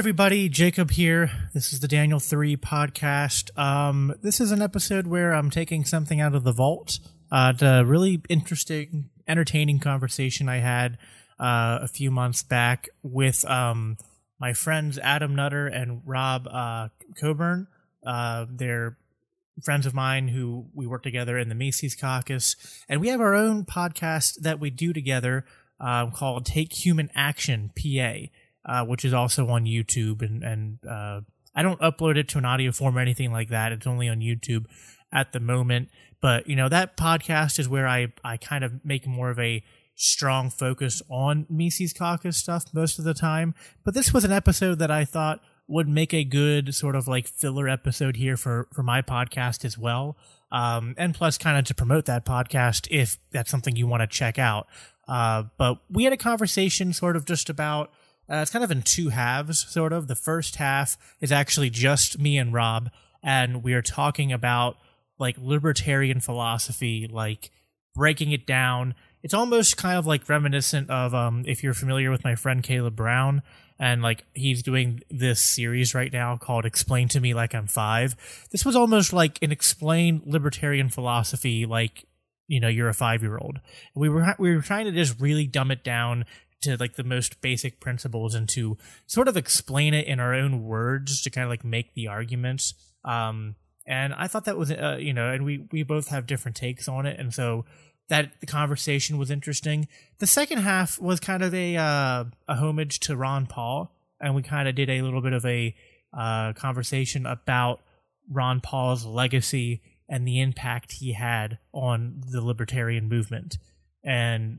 Everybody, Jacob here. This is the Daniel 3 podcast. Um, this is an episode where I'm taking something out of the vault. Uh, the really interesting, entertaining conversation I had uh, a few months back with um, my friends Adam Nutter and Rob uh, Coburn. Uh, they're friends of mine who we work together in the Mises Caucus, and we have our own podcast that we do together um, called Take Human Action PA, uh, which is also on YouTube. And, and uh, I don't upload it to an audio form or anything like that. It's only on YouTube at the moment. But you know that podcast is where I I kind of make more of a strong focus on Mises Caucus stuff most of the time. But this was an episode that I thought would make a good sort of like filler episode here for for my podcast as well. Um, and plus, kind of to promote that podcast if that's something you want to check out. Uh, but we had a conversation sort of just about. Uh, it's kind of in two halves, sort of. The first half is actually just me and Rob, and we are talking about like libertarian philosophy, like breaking it down. It's almost kind of like reminiscent of um, if you're familiar with my friend Caleb Brown, and like he's doing this series right now called Explain to Me Like I'm Five. This was almost like an explain libertarian philosophy, like you know you're a five year old. We were we were trying to just really dumb it down to like the most basic principles and to sort of explain it in our own words to kind of like make the arguments. Um, and I thought that was uh, you know, and we we both have different takes on it, and so that the conversation was interesting. The second half was kind of a uh, a homage to Ron Paul, and we kind of did a little bit of a uh, conversation about Ron Paul's legacy and the impact he had on the libertarian movement. And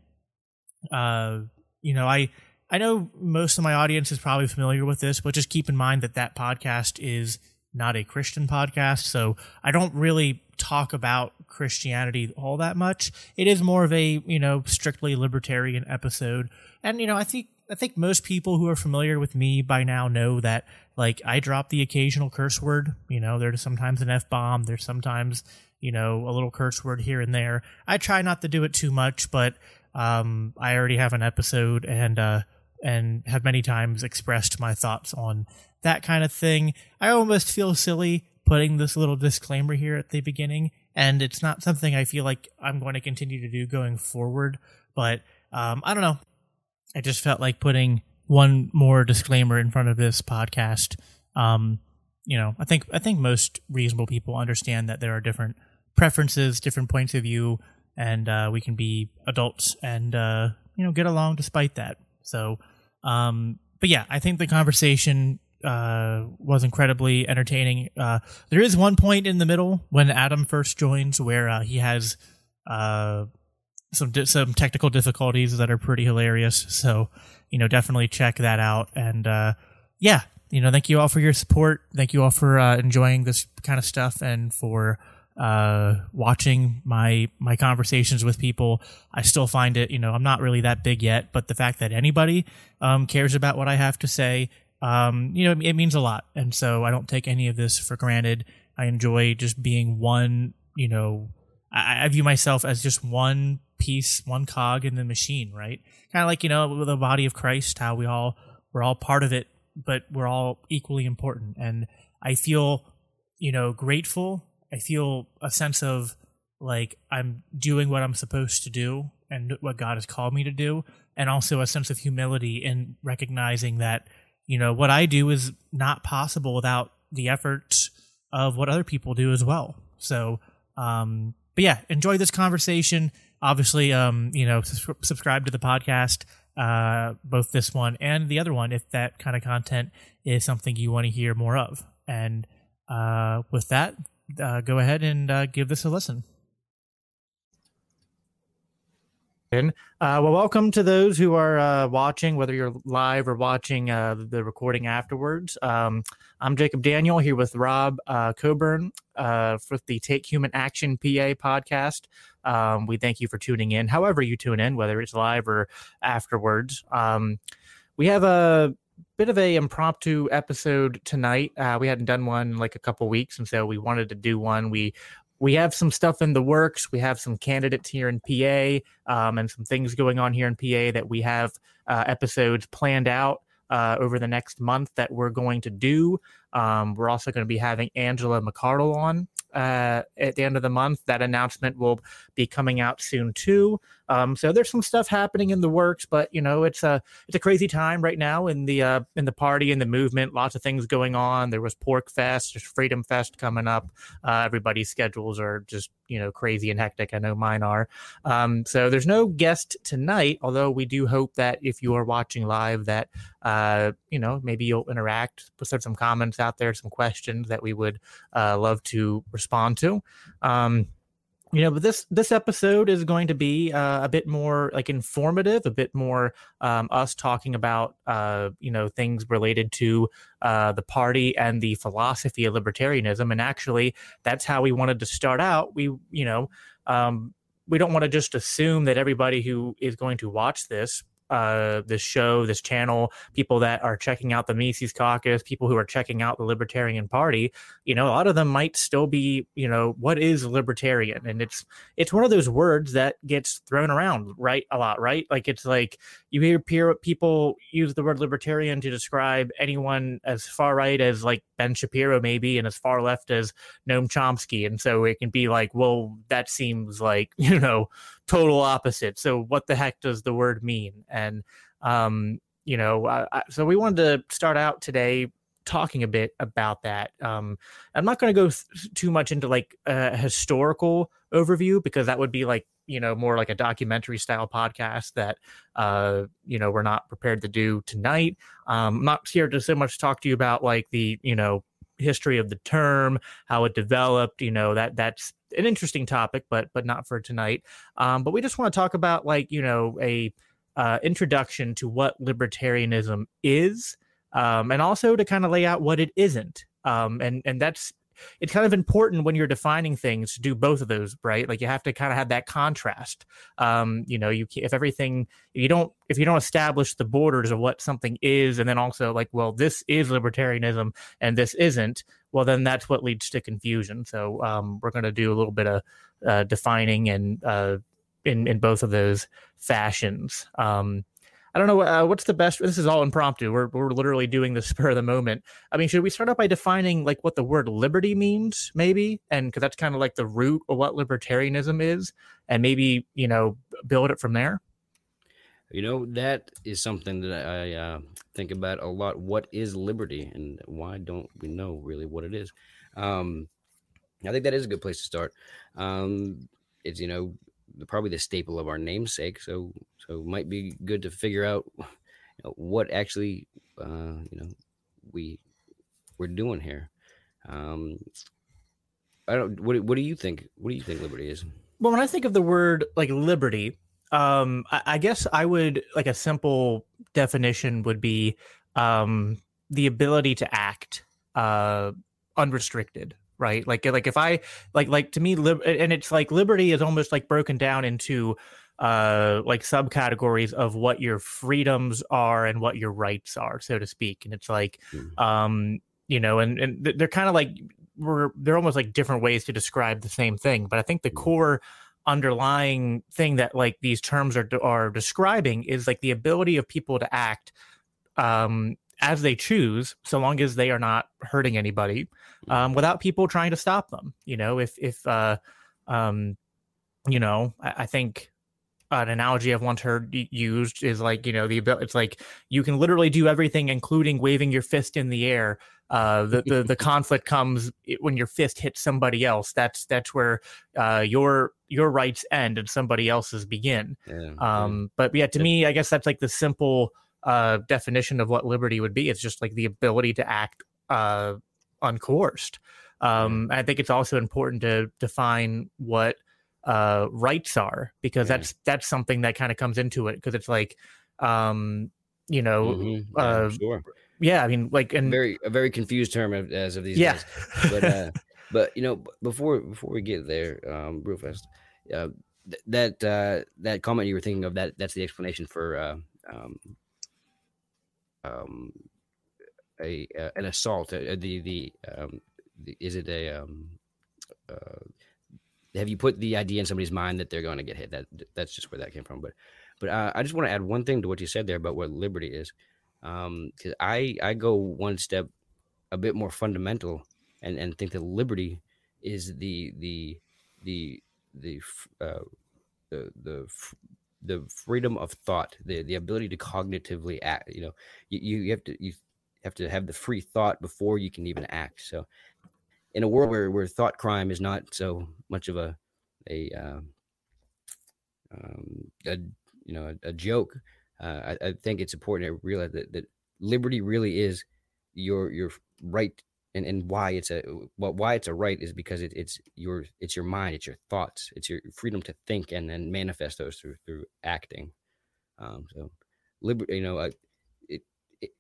uh, you know, I I know most of my audience is probably familiar with this, but just keep in mind that that podcast is not a Christian podcast, so I don't really talk about Christianity all that much. It is more of a, you know, strictly libertarian episode. And you know, I think I think most people who are familiar with me by now know that like I drop the occasional curse word, you know, there's sometimes an F bomb, there's sometimes, you know, a little curse word here and there. I try not to do it too much, but um I already have an episode and uh and have many times expressed my thoughts on that kind of thing. I almost feel silly putting this little disclaimer here at the beginning, and it's not something I feel like I'm going to continue to do going forward. But um, I don't know. I just felt like putting one more disclaimer in front of this podcast. Um, you know, I think I think most reasonable people understand that there are different preferences, different points of view, and uh, we can be adults and uh, you know get along despite that. So, um, but yeah, I think the conversation uh, was incredibly entertaining. Uh, there is one point in the middle when Adam first joins where uh, he has uh, some di- some technical difficulties that are pretty hilarious. So you know, definitely check that out. And uh, yeah, you know, thank you all for your support. Thank you all for uh, enjoying this kind of stuff and for uh watching my my conversations with people i still find it you know i'm not really that big yet but the fact that anybody um cares about what i have to say um, you know, it means a lot. And so I don't take any of this for granted. I enjoy just being one, you know, I, I view myself as just one piece, one cog in the machine, right? Kind of like, you know, the body of Christ, how we all, we're all part of it, but we're all equally important. And I feel, you know, grateful. I feel a sense of like I'm doing what I'm supposed to do and what God has called me to do. And also a sense of humility in recognizing that you know what i do is not possible without the efforts of what other people do as well so um but yeah enjoy this conversation obviously um you know su- subscribe to the podcast uh both this one and the other one if that kind of content is something you want to hear more of and uh with that uh, go ahead and uh, give this a listen Uh, well, welcome to those who are uh, watching, whether you're live or watching uh, the recording afterwards. Um, I'm Jacob Daniel here with Rob uh, Coburn uh, for the Take Human Action PA podcast. Um, we thank you for tuning in, however you tune in, whether it's live or afterwards. Um, we have a bit of a impromptu episode tonight. Uh, we hadn't done one like a couple weeks, and so we wanted to do one. We we have some stuff in the works. We have some candidates here in PA um, and some things going on here in PA that we have uh, episodes planned out. uh, over the next month that we're going to do. Um, we're also going to be having Angela McArdle on uh, at the end of the month. That announcement will be coming out soon too. Um, so there's some stuff happening in the works, but you know it's a it's a crazy time right now in the uh, in the party and the movement. Lots of things going on. There was PorcFest, there's Freedom Fest coming up. Uh, everybody's schedules are just you know crazy and hectic. I know mine are. Um, so there's no guest tonight, although we do hope that if you are watching live, that uh, you know maybe you'll interact, put some comments out there, some questions that we would uh, love to respond to. Um, you know but this this episode is going to be uh, a bit more like informative a bit more um, us talking about uh, you know things related to uh, the party and the philosophy of libertarianism. And actually that's how we wanted to start out. We you know um, we don't want to just assume that everybody who is going to watch this uh, this show, this channel, people that are checking out the Mises Caucus, people who are checking out the Libertarian Party, you know, a lot of them might still be, you know, what is libertarian? And it's it's one of those words that gets thrown around right a lot, right? Like it's like you hear people use the word libertarian to describe anyone as far right as like Ben Shapiro, maybe, and as far left as Noam Chomsky, and so it can be like, well, that seems like you know total opposite. So what the heck does the word mean? And um, you know, I, so we wanted to start out today talking a bit about that. Um, I'm not going to go th- too much into like a historical overview because that would be like you know more like a documentary style podcast that uh, you know we're not prepared to do tonight. Um, I'm not here to so much talk to you about like the you know history of the term, how it developed. You know that that's an interesting topic, but but not for tonight. Um, but we just want to talk about like you know a uh, introduction to what libertarianism is, um, and also to kind of lay out what it isn't. Um, and and that's it's kind of important when you're defining things to do both of those, right? Like you have to kind of have that contrast. Um, you know, you if everything you don't if you don't establish the borders of what something is, and then also like, well, this is libertarianism and this isn't. Well, then that's what leads to confusion. So um, we're going to do a little bit of uh, defining and uh, in in both of those fashions. Um, I don't know uh, what's the best. This is all impromptu. We're we're literally doing this spur of the moment. I mean, should we start out by defining like what the word liberty means, maybe, and because that's kind of like the root of what libertarianism is, and maybe you know build it from there. You know, that is something that I uh, think about a lot. What is liberty, and why don't we know really what it is? Um, I think that is a good place to start. Um, it's you know probably the staple of our namesake. So so might be good to figure out you know, what actually uh, you know we we're doing here. Um, I don't. What what do you think? What do you think liberty is? Well, when I think of the word like liberty, um, I, I guess I would like a simple definition would be um, the ability to act uh, unrestricted right like like if i like like to me lib- and it's like liberty is almost like broken down into uh like subcategories of what your freedoms are and what your rights are so to speak and it's like mm. um you know and and they're kind of like we're they're almost like different ways to describe the same thing but i think the mm. core underlying thing that like these terms are are describing is like the ability of people to act um as they choose, so long as they are not hurting anybody, um, mm-hmm. without people trying to stop them. You know, if if uh, um, you know, I, I think an analogy I've once heard used is like you know the ability. it's like you can literally do everything, including waving your fist in the air. Uh, the, the the conflict comes when your fist hits somebody else. That's that's where uh, your your rights end and somebody else's begin. Yeah, um, yeah. But yeah, to me, I guess that's like the simple uh, definition of what liberty would be. It's just like the ability to act uh, uncoerced. Um, I think it's also important to define what uh, rights are because yeah. that's that's something that kind of comes into it because it's like um, you know mm-hmm. yeah, uh, sure. yeah I mean like and very a very confused term as of these yeah. days but uh, but you know before before we get there um, Brewfest uh, th- that uh, that comment you were thinking of that that's the explanation for uh, um, um, a an assault. Uh, the the, um, the, is it a um, uh, have you put the idea in somebody's mind that they're going to get hit? That that's just where that came from. But but uh, I just want to add one thing to what you said there about what liberty is. Um, because I I go one step a bit more fundamental and and think that liberty is the the the the uh, the the the freedom of thought, the the ability to cognitively act. You know, you, you have to you have to have the free thought before you can even act. So, in a world where where thought crime is not so much of a a um, um a you know a, a joke, uh, I, I, think it's important to realize that that liberty really is your your right and, and why it's a well, why it's a right is because it, it's your it's your mind it's your thoughts it's your freedom to think and then manifest those through through acting um so liberty you know uh, it, it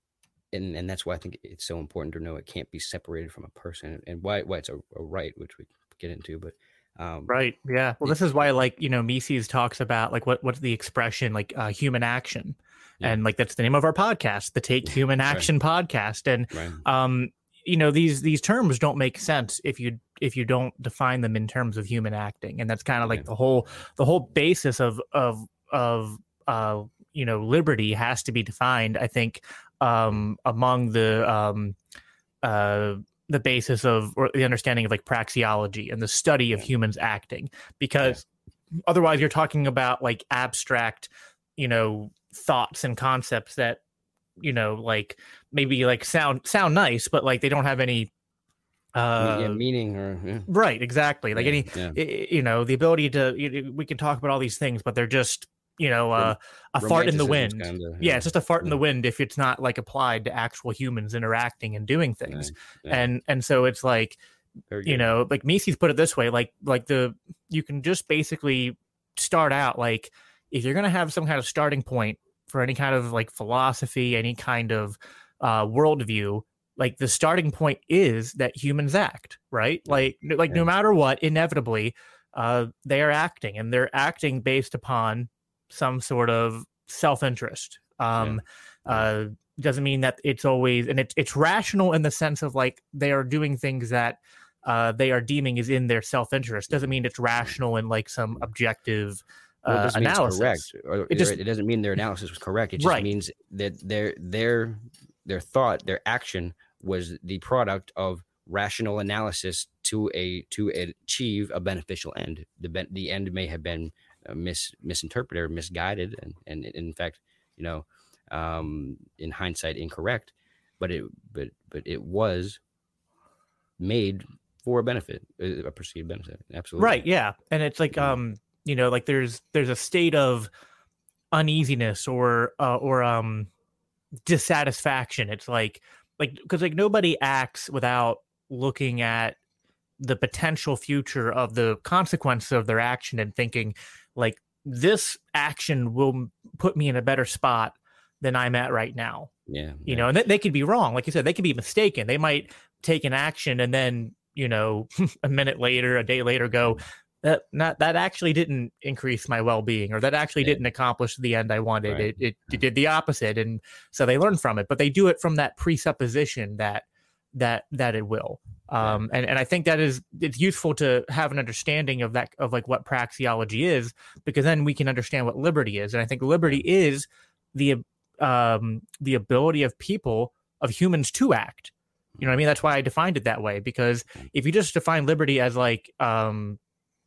and and that's why i think it's so important to know it can't be separated from a person and why why it's a, a right which we get into but um, right yeah well this is why like you know mises talks about like what what's the expression like uh, human action yeah. and like that's the name of our podcast the take human action right. podcast and right. um you know these these terms don't make sense if you if you don't define them in terms of human acting and that's kind of like yeah. the whole the whole basis of of of uh you know liberty has to be defined i think um among the um uh the basis of or the understanding of like praxeology and the study of yeah. humans acting because yeah. otherwise you're talking about like abstract you know thoughts and concepts that you know like maybe like sound sound nice but like they don't have any uh yeah, meaning or yeah. right exactly. Like yeah, any you know the ability to we can talk about all these things but they're just you know uh, a fart in the wind. kinda, yeah. it's just a fart in the wind if it's not like applied to actual humans interacting and doing things. and and so it's like you know like Mises put it this way like like the you can just basically start out like if you're going to have some kind of starting point for any kind of like philosophy, any kind of uh, worldview, like the starting point is that humans act, right? Like, like yeah. no matter what, inevitably, uh, they are acting, and they're acting based upon some sort of self-interest. Um, yeah. uh, doesn't mean that it's always, and it's it's rational in the sense of like they are doing things that uh, they are deeming is in their self-interest. Doesn't mean it's rational in like some objective well, it uh, analysis. correct. It, just, it doesn't mean their analysis was correct. It just right. means that their their their thought, their action was the product of rational analysis to a to achieve a beneficial end. The the end may have been uh, mis misinterpreted or misguided, and and in fact, you know, um, in hindsight, incorrect. But it but but it was made for a benefit, a perceived benefit. Absolutely. Right. Yeah. And it's like um you know like there's there's a state of uneasiness or uh, or um dissatisfaction it's like like because like nobody acts without looking at the potential future of the consequences of their action and thinking like this action will put me in a better spot than I'm at right now. Yeah. You yeah. know, and they, they could be wrong. Like you said, they could be mistaken. They might take an action and then, you know, a minute later, a day later go, that not that actually didn't increase my well-being or that actually yeah. didn't accomplish the end i wanted. Right. it, it, it did the opposite and so they learn from it but they do it from that presupposition that that that it will. Um and, and i think that is it's useful to have an understanding of that of like what praxeology is because then we can understand what liberty is and i think liberty is the um the ability of people of humans to act. You know what i mean? That's why i defined it that way because if you just define liberty as like um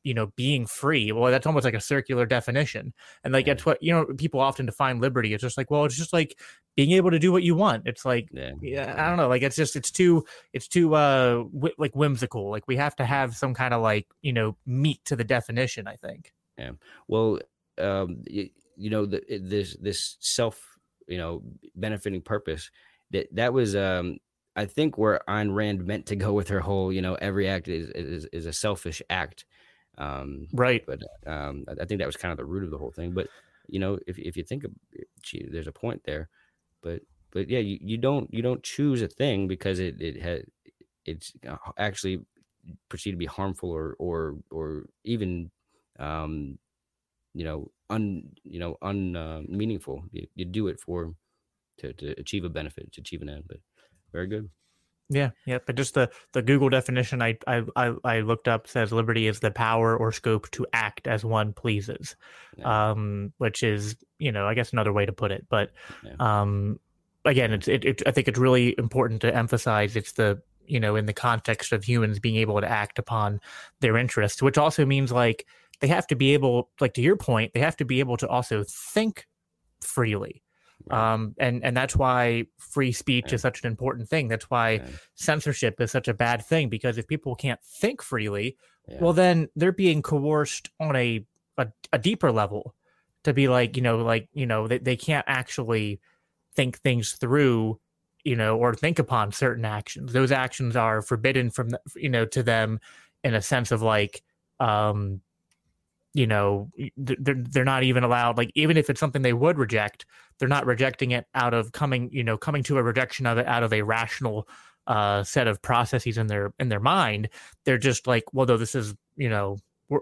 you know being free well that's almost like a circular definition. And like yeah. that's what you know people often define liberty it's just like well it's just like being able to do what you want. It's like yeah, yeah i don't know like it's just it's too it's too uh wh- like whimsical. Like we have to have some kind of like you know meat to the definition i think. Yeah. Well um you, you know the, this this self you know benefiting purpose that that was um I think where Ayn Rand meant to go with her whole, you know, every act is is, is a selfish act. Um, right. But um, I think that was kind of the root of the whole thing. But you know, if if you think of, gee, there's a point there. But but yeah, you, you don't you don't choose a thing because it it has it's uh, actually perceived to be harmful or or or even um you know un you know un uh, meaningful. You, you do it for to to achieve a benefit, to achieve an end. But very good. Yeah, yeah, but just the the Google definition I I I looked up says liberty is the power or scope to act as one pleases, yeah. um, which is you know I guess another way to put it. But yeah. um, again, it's it, it, I think it's really important to emphasize it's the you know in the context of humans being able to act upon their interests, which also means like they have to be able, like to your point, they have to be able to also think freely. Um, and and that's why free speech Right. is such an important thing. That's why Right. censorship is such a bad thing because if people can't think freely, Yeah. well then they're being coerced on a, a a deeper level to be like you know like you know they, they can't actually think things through you know or think upon certain actions those actions are forbidden from the, you know to them in a sense of like um you know they're, they're not even allowed like even if it's something they would reject they're not rejecting it out of coming you know coming to a rejection of it out of a rational uh set of processes in their in their mind. They're just like well though this is you know we're,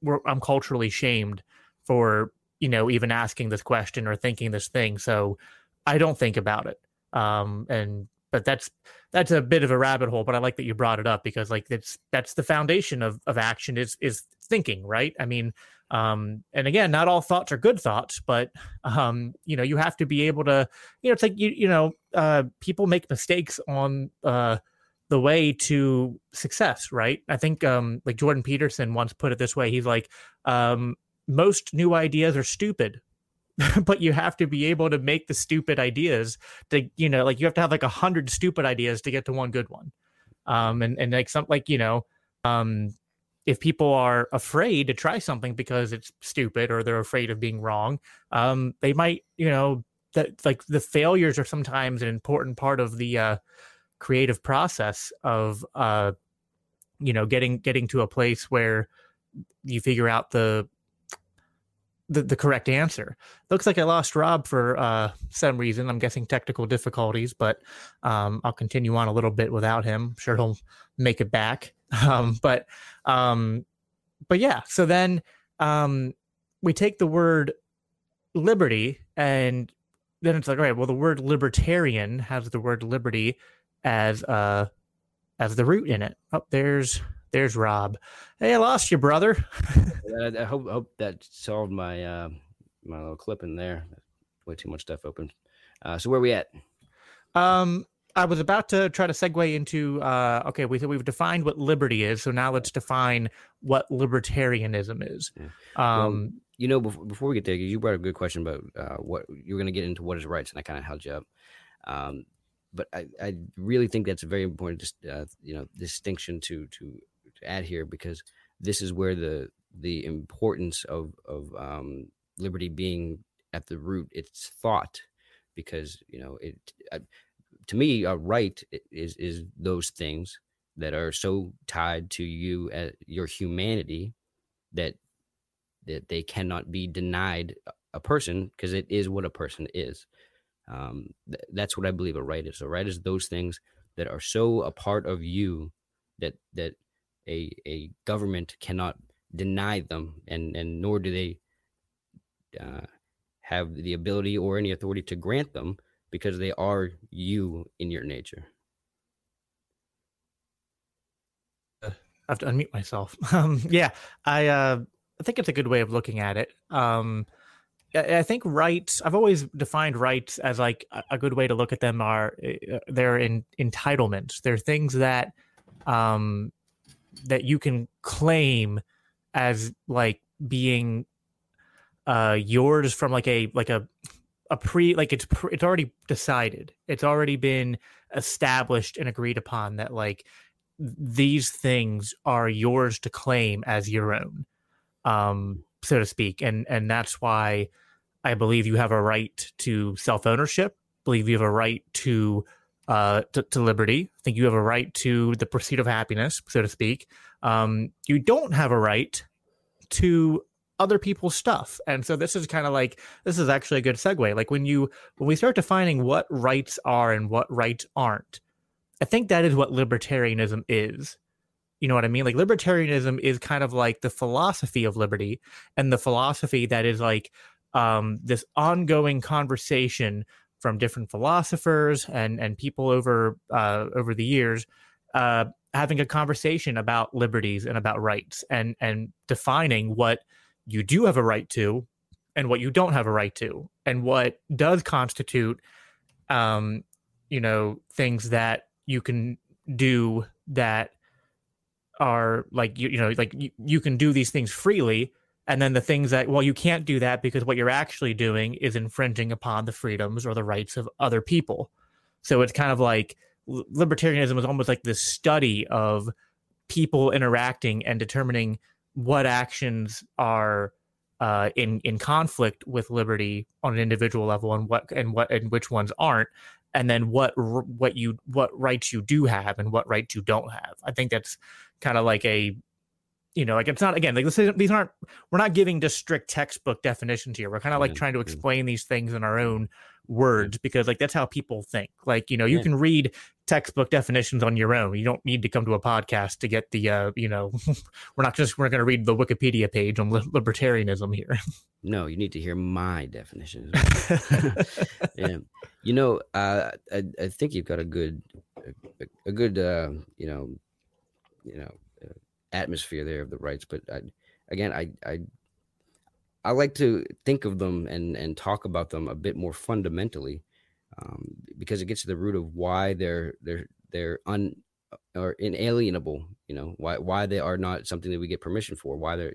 we're i'm culturally shamed for you know even asking this question or thinking this thing. So i don't think about it. Um and but that's that's a bit of a rabbit hole but i like that you brought it up because like it's that's the foundation of of action is is thinking right? I mean um and again not all thoughts are good thoughts but um you know you have to be able to you know it's like you you know uh people make mistakes on uh the way to success right? I think um like jordan peterson once put it this way. He's like um most new ideas are stupid but you have to be able to make the stupid ideas to you know like you have to have like a hundred stupid ideas to get to one good one. Um and and like some like you know um if people are afraid to try something because it's stupid or they're afraid of being wrong um they might you know that like the failures are sometimes an important part of the uh creative process of uh you know getting getting to a place where you figure out the the, the correct answer. Looks like i lost rob for uh some reason. I'm guessing technical difficulties but um i'll continue on a little bit without him. I'm sure he'll make it back. Um but um but yeah so then um we take the word liberty and then it's like all right well the word libertarian has the word liberty as uh as the root in it. Oh there's there's rob hey i lost you brother I, I hope hope that solved my uh, my little clip in there. Way too much stuff open. Uh, so where are we at? Um, I was about to try to segue into uh, okay, we we've defined what liberty is, so now let's define what libertarianism is. Yeah. Well, Um, You know, before, before we get there, you brought a good question about uh, what you were going to get into what is rights, and I kind of held you up. Um, but I, I really think that's a very important, uh, you know, distinction to to add here because this is where the the importance of of um, liberty being at the root it's thought because you know it uh, to me a right is is those things that are so tied to you at your humanity that that they cannot be denied a- a person because it is what a person is. Um th- that's what i believe a right is. A right is those things that are so a part of you that that a a government cannot deny them and and nor do they uh, have the ability or any authority to grant them because they are you in your nature I have to unmute myself. Um, yeah, I uh, I think it's a good way of looking at it. Um, I, think rights. I've always defined rights as like a, a good way to look at them are uh, they're in entitlements. They're things that um, that you can claim as like being uh yours from like a like a a pre like it's pre, it's already decided. It's already been established and agreed upon that like these things are yours to claim as your own um so to speak. And and that's why i believe you have a right to self-ownership believe you have a right to uh to, to liberty. I think you have a right to the pursuit of happiness so to speak. Um you don't have a right to other people's stuff. And so this is kind of like this is actually a good segue. Like when you when we start defining what rights are and what rights aren't i think that is what libertarianism is. You know what i mean? Like libertarianism is kind of like the philosophy of liberty and the philosophy that is like um this ongoing conversation from different philosophers and and people over uh over the years uh having a conversation about liberties and about rights and and defining what you do have a right to and what you don't have a right to and what does constitute um, you know, things that you can do that are like you, you know, like you, you can do these things freely. And then the things that, well, you can't do that because what you're actually doing is infringing upon the freedoms or the rights of other people. So it's kind of like libertarianism is almost like this study of people interacting and determining what actions are uh, in in conflict with liberty on an individual level and what and what and which ones aren't and then what what you what rights you do have and what rights you don't have i think that's kind of like a you know like it's not again like this is these aren't we're not giving just strict textbook definitions here. We're kind of like trying to explain these things in our own words because like that's how people think. Like you know you Yeah. can read textbook definitions on your own. You don't need to come to a podcast to get the uh you know we're not just we're going to read the wikipedia page on li- libertarianism here. No, you need to hear my definition. yeah, you know, uh, I I think you've got a good a, a good uh, you know you know atmosphere there of the rights, but I, again, I I I like to think of them and and talk about them a bit more fundamentally, um, because it gets to the root of why they're they're they're un or inalienable. You know why why they are not something that we get permission for. Why they're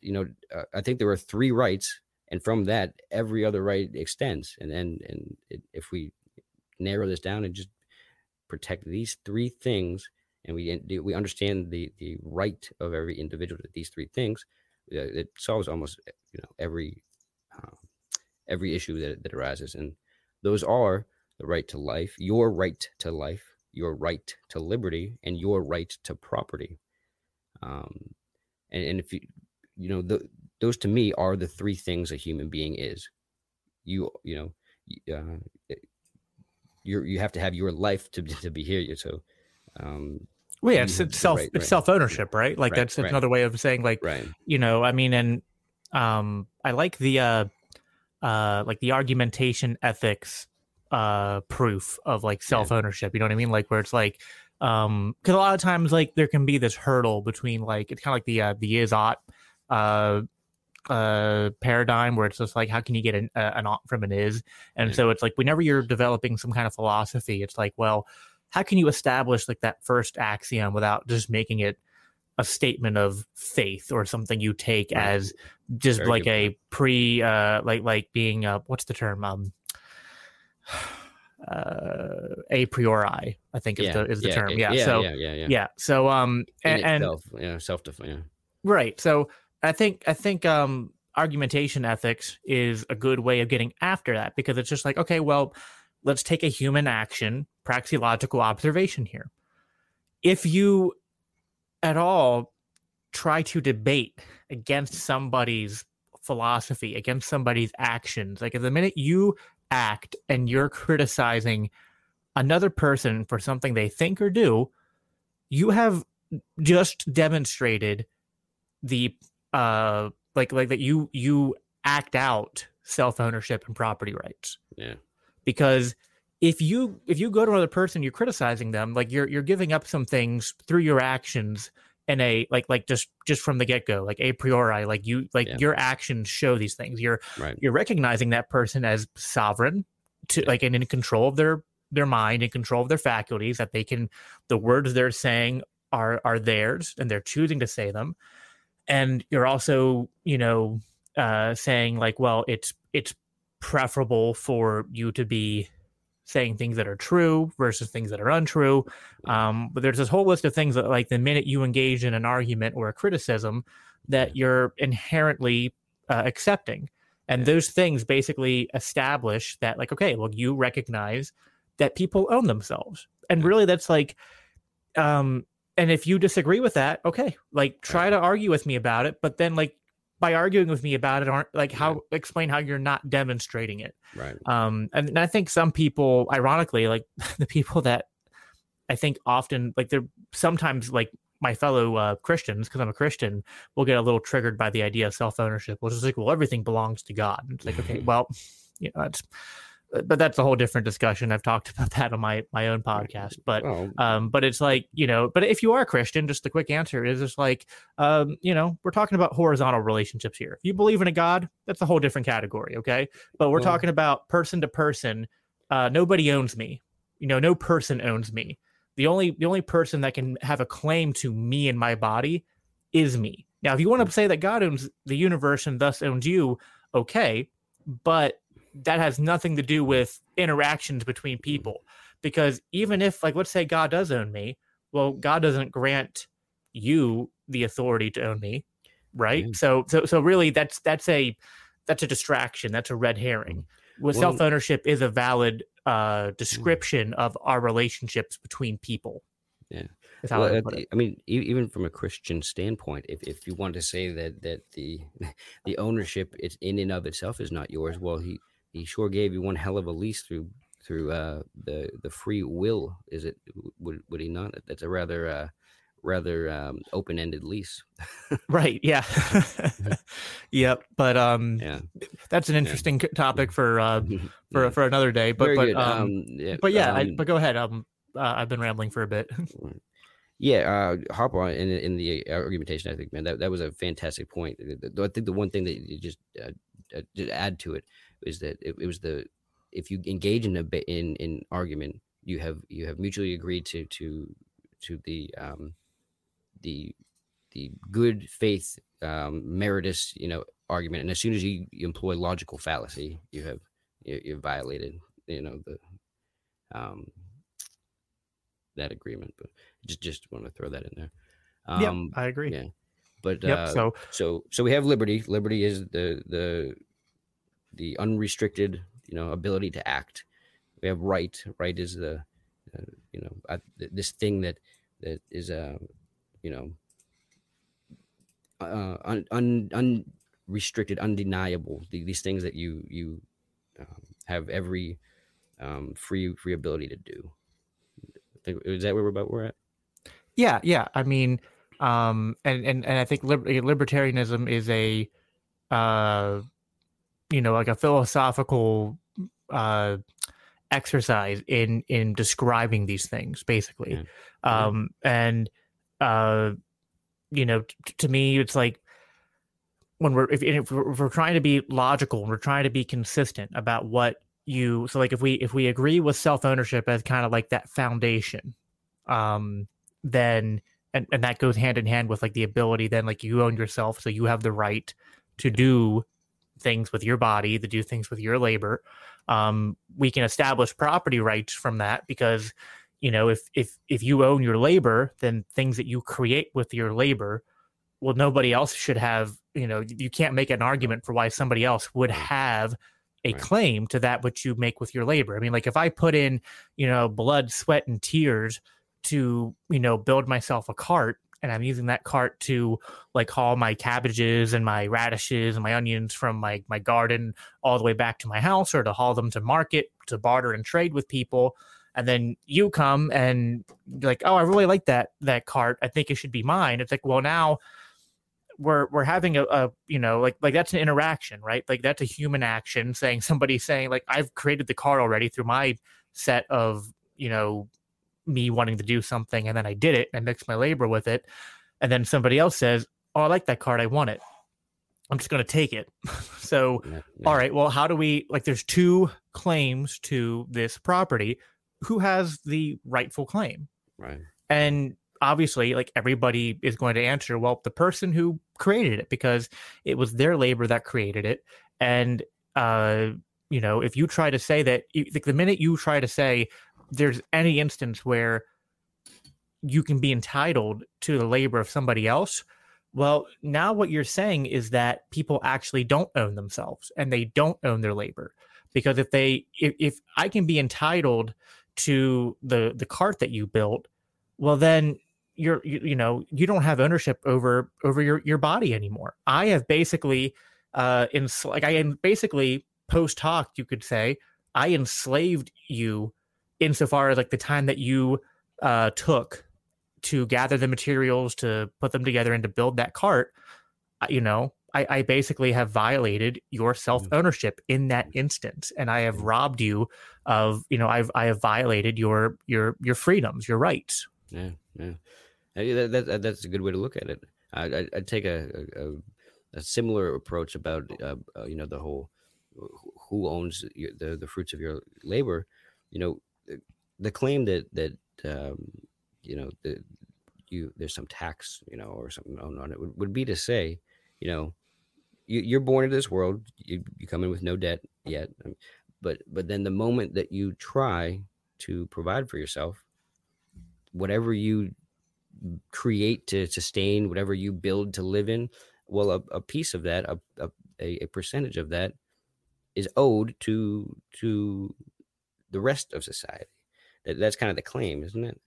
you know uh, I think there are three rights, and from that every other right extends. And and and it, if we narrow this down and just protect these three things, and we we understand the the right of every individual to these three things, it solves almost you know every um, every issue that that arises, and those are the right to life, your right to life, your right to liberty, and your right to property. Um, and, and if you you know the, those to me are the three things a human being is. You you know uh, you you have to have your life to to be here. So um, well yeah it's, it's self right- it's right. self ownership right? Like Right, that's, another way of saying like you know i mean and um i like the uh uh like the argumentation ethics uh proof of like self ownership you know what i mean? Like where it's like um because a lot of times like there can be this hurdle between like it's kind of like the uh the is ought uh uh paradigm where it's just like how can you get an uh, an ought from an is? And so it's like whenever you're developing some kind of philosophy it's like well how can you establish like that first axiom without just making it a statement of faith or something you take Right. as just Very like a pre uh like like being uh what's the term um uh a priori i think is the is the term yeah, yeah, so yeah, yeah, yeah. yeah so um and, and itself, yeah, self. Yeah. Right. So I think I think um argumentation ethics is a good way of getting after that because it's just like, okay, well, let's take a human action, praxeological observation here. If you at all try to debate against somebody's philosophy, against somebody's actions, like at the minute you act and you're criticizing another person for something they think or do, you have just demonstrated the uh like like that you you act out self-ownership and property rights Yeah. because if you if you go to another person you're criticizing them like you're you're giving up some things through your actions in a like like just just from the get-go like a priori like you like Yeah. your actions show these things you're Right. you're recognizing that person as sovereign to like and in control of their their mind in control of their faculties that they can the words they're saying are are theirs and they're choosing to say them and you're also you know uh saying like well it's it's preferable for you to be saying things that are true versus things that are untrue. Um but there's this whole list of things that like the minute you engage in an argument or a criticism that you're inherently uh, accepting. And those things basically establish that like okay well you recognize that people own themselves. And really that's like um and if you disagree with that okay like try to argue with me about it. But then like by arguing with me about it aren't like how explain how you're not demonstrating it. Right. um and, and i think some people ironically like the people that i think often like they're sometimes like my fellow uh, christians because i'm a christian will get a little triggered by the idea of self-ownership which is like well everything belongs to god. It's like okay well you know it's but that's a whole different discussion i've talked about that on my my own podcast but Well, um, but it's like you know, but if you are a Christian, just the quick answer is just like, um, you know, we're talking about horizontal relationships here. If you believe in a God, that's a whole different category, okay? But we're talking about person to person uh, nobody owns me. You know, no person owns me. The only the only person that can have a claim to me and my body is me. Now, if you want to say that God owns the universe and thus owns you, okay, but that has nothing to do with interactions between people. Because even if, like, let's say God does own me, well, mm. God doesn't grant you the authority to own me, right? Yeah. So, so, so really, that's that's a that's a distraction. That's a red herring. Mm. Well, Well- self ownership is a valid uh, description of our relationships between people. Yeah. Well, I would put it. I mean, even from a Christian standpoint, if, if you want to say that that the the ownership it's in and of itself is not yours, well, he he sure gave you one hell of a lease through through uh, the the free will. Is it would would he not? That's a rather uh, rather um, open ended lease. Right. Yeah. yep. But um, Yeah, that's an interesting c- topic for uh for Yeah. for another day. But Very but good. um, yeah, but yeah. I, um, but go ahead. Um, uh, I've been rambling for a bit. Yeah, uh, hop on in in the argumentation. I think, man, that, that was a fantastic point. I think the one thing that you just uh, uh, just add to it is that it, it was the if you engage in a in in argument, you have you have mutually agreed to to to the um the the good faith um meritus you know argument, and as soon as you, you employ logical fallacy, you have you, you've violated you know the um that agreement. But just just want to throw that in there. Um, I agree. yeah, but Yep. uh, so so so we have liberty. Liberty is the the the unrestricted you know ability to act. We have right. Right is the uh, you know th- this thing that that is uh, you know uh, un, un, unrestricted, undeniable. The, these things that you you um, have every um, free free ability to do. Is that where we're about we're at? yeah, yeah. I mean, um, and and and I think liber- libertarianism is a, uh, you know, like a philosophical uh exercise in in describing these things basically. Um and uh you know t- to me it's like when we're if, if we're if we're trying to be logical and we're trying to be consistent about what you so like if we if we agree with self-ownership as kind of like that foundation um then and, and that goes hand in hand with like the ability then like you own yourself so you have the right to do things with your body to do things with your labor um we can establish property rights from that because you know if if if you own your labor then things that you create with your labor well nobody else should have you know you can't make an argument for why somebody else would have a Right. claim to that which you make with your labor i mean like if i put in you know blood sweat and tears to you know build myself a cart and i'm using that cart to like haul my cabbages and my radishes and my onions from my my garden all the way back to my house or to haul them to market to barter and trade with people. And then you come and like oh i really like that that cart. I think it should be mine. It's like well now we're we're having a, a you know like like that's an interaction right? Like that's a human action saying somebody saying like i've created the cart already through my set of you know me wanting to do something and then i did it and mixed my labor with it and then somebody else says oh i like that card. i want it i'm just going to take it so Yeah, yeah. all right well how do we like there's two claims to this property who has the rightful claim Right. and obviously like everybody is going to answer well the person who created it because it was their labor that created it and uh you know if you try to say that like the minute you try to say there's any instance where you can be entitled to the labor of somebody else. Well now what you're saying is that people actually don't own themselves and they don't own their labor. Because if they if, if i can be entitled to the the cart that you built well then you're you, you know you don't have ownership over over your your body anymore. I have basically uh in like i am basically post hoc you could say. I enslaved you insofar as like the time that you uh took to gather the materials to put them together and to build that cart you know I, I basically have violated your self ownership in that instance. And i have robbed you of you know i've i have violated your your your freedoms your rights. Yeah, yeah. Uh, That, that, that's a good way to look at it. I, I, I'd take a, a, a- similar approach about uh, uh, you know the whole who owns the the fruits of your labor, you know, the, claim that that um, you know the you there's some tax you know or something on it would, would be to say, you know, you, you're born into this world, you, you come in with no debt yet, um, but but then the moment that you try to provide for yourself, whatever you create to sustain, whatever you build to live in, well, a, a piece of that, a, a, a percentage of that is owed to to the rest of society. That, that's kind of the claim, isn't it?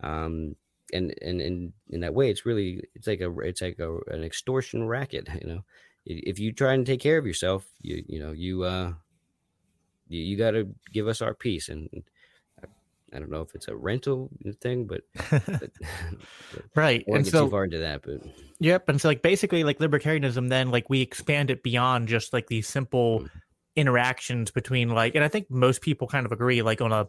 Um, and and and in that way, it's really it's like a it's like a, an extortion racket. You know, if you try and take care of yourself, you you know you uh you, you got to give us our piece and I don't know if it's a rental thing, but, but right. and so, too far into that, but yep. And so, like, basically, like libertarianism, then like we expand it beyond just like these simple mm. interactions between like, and I think most people kind of agree, like on a,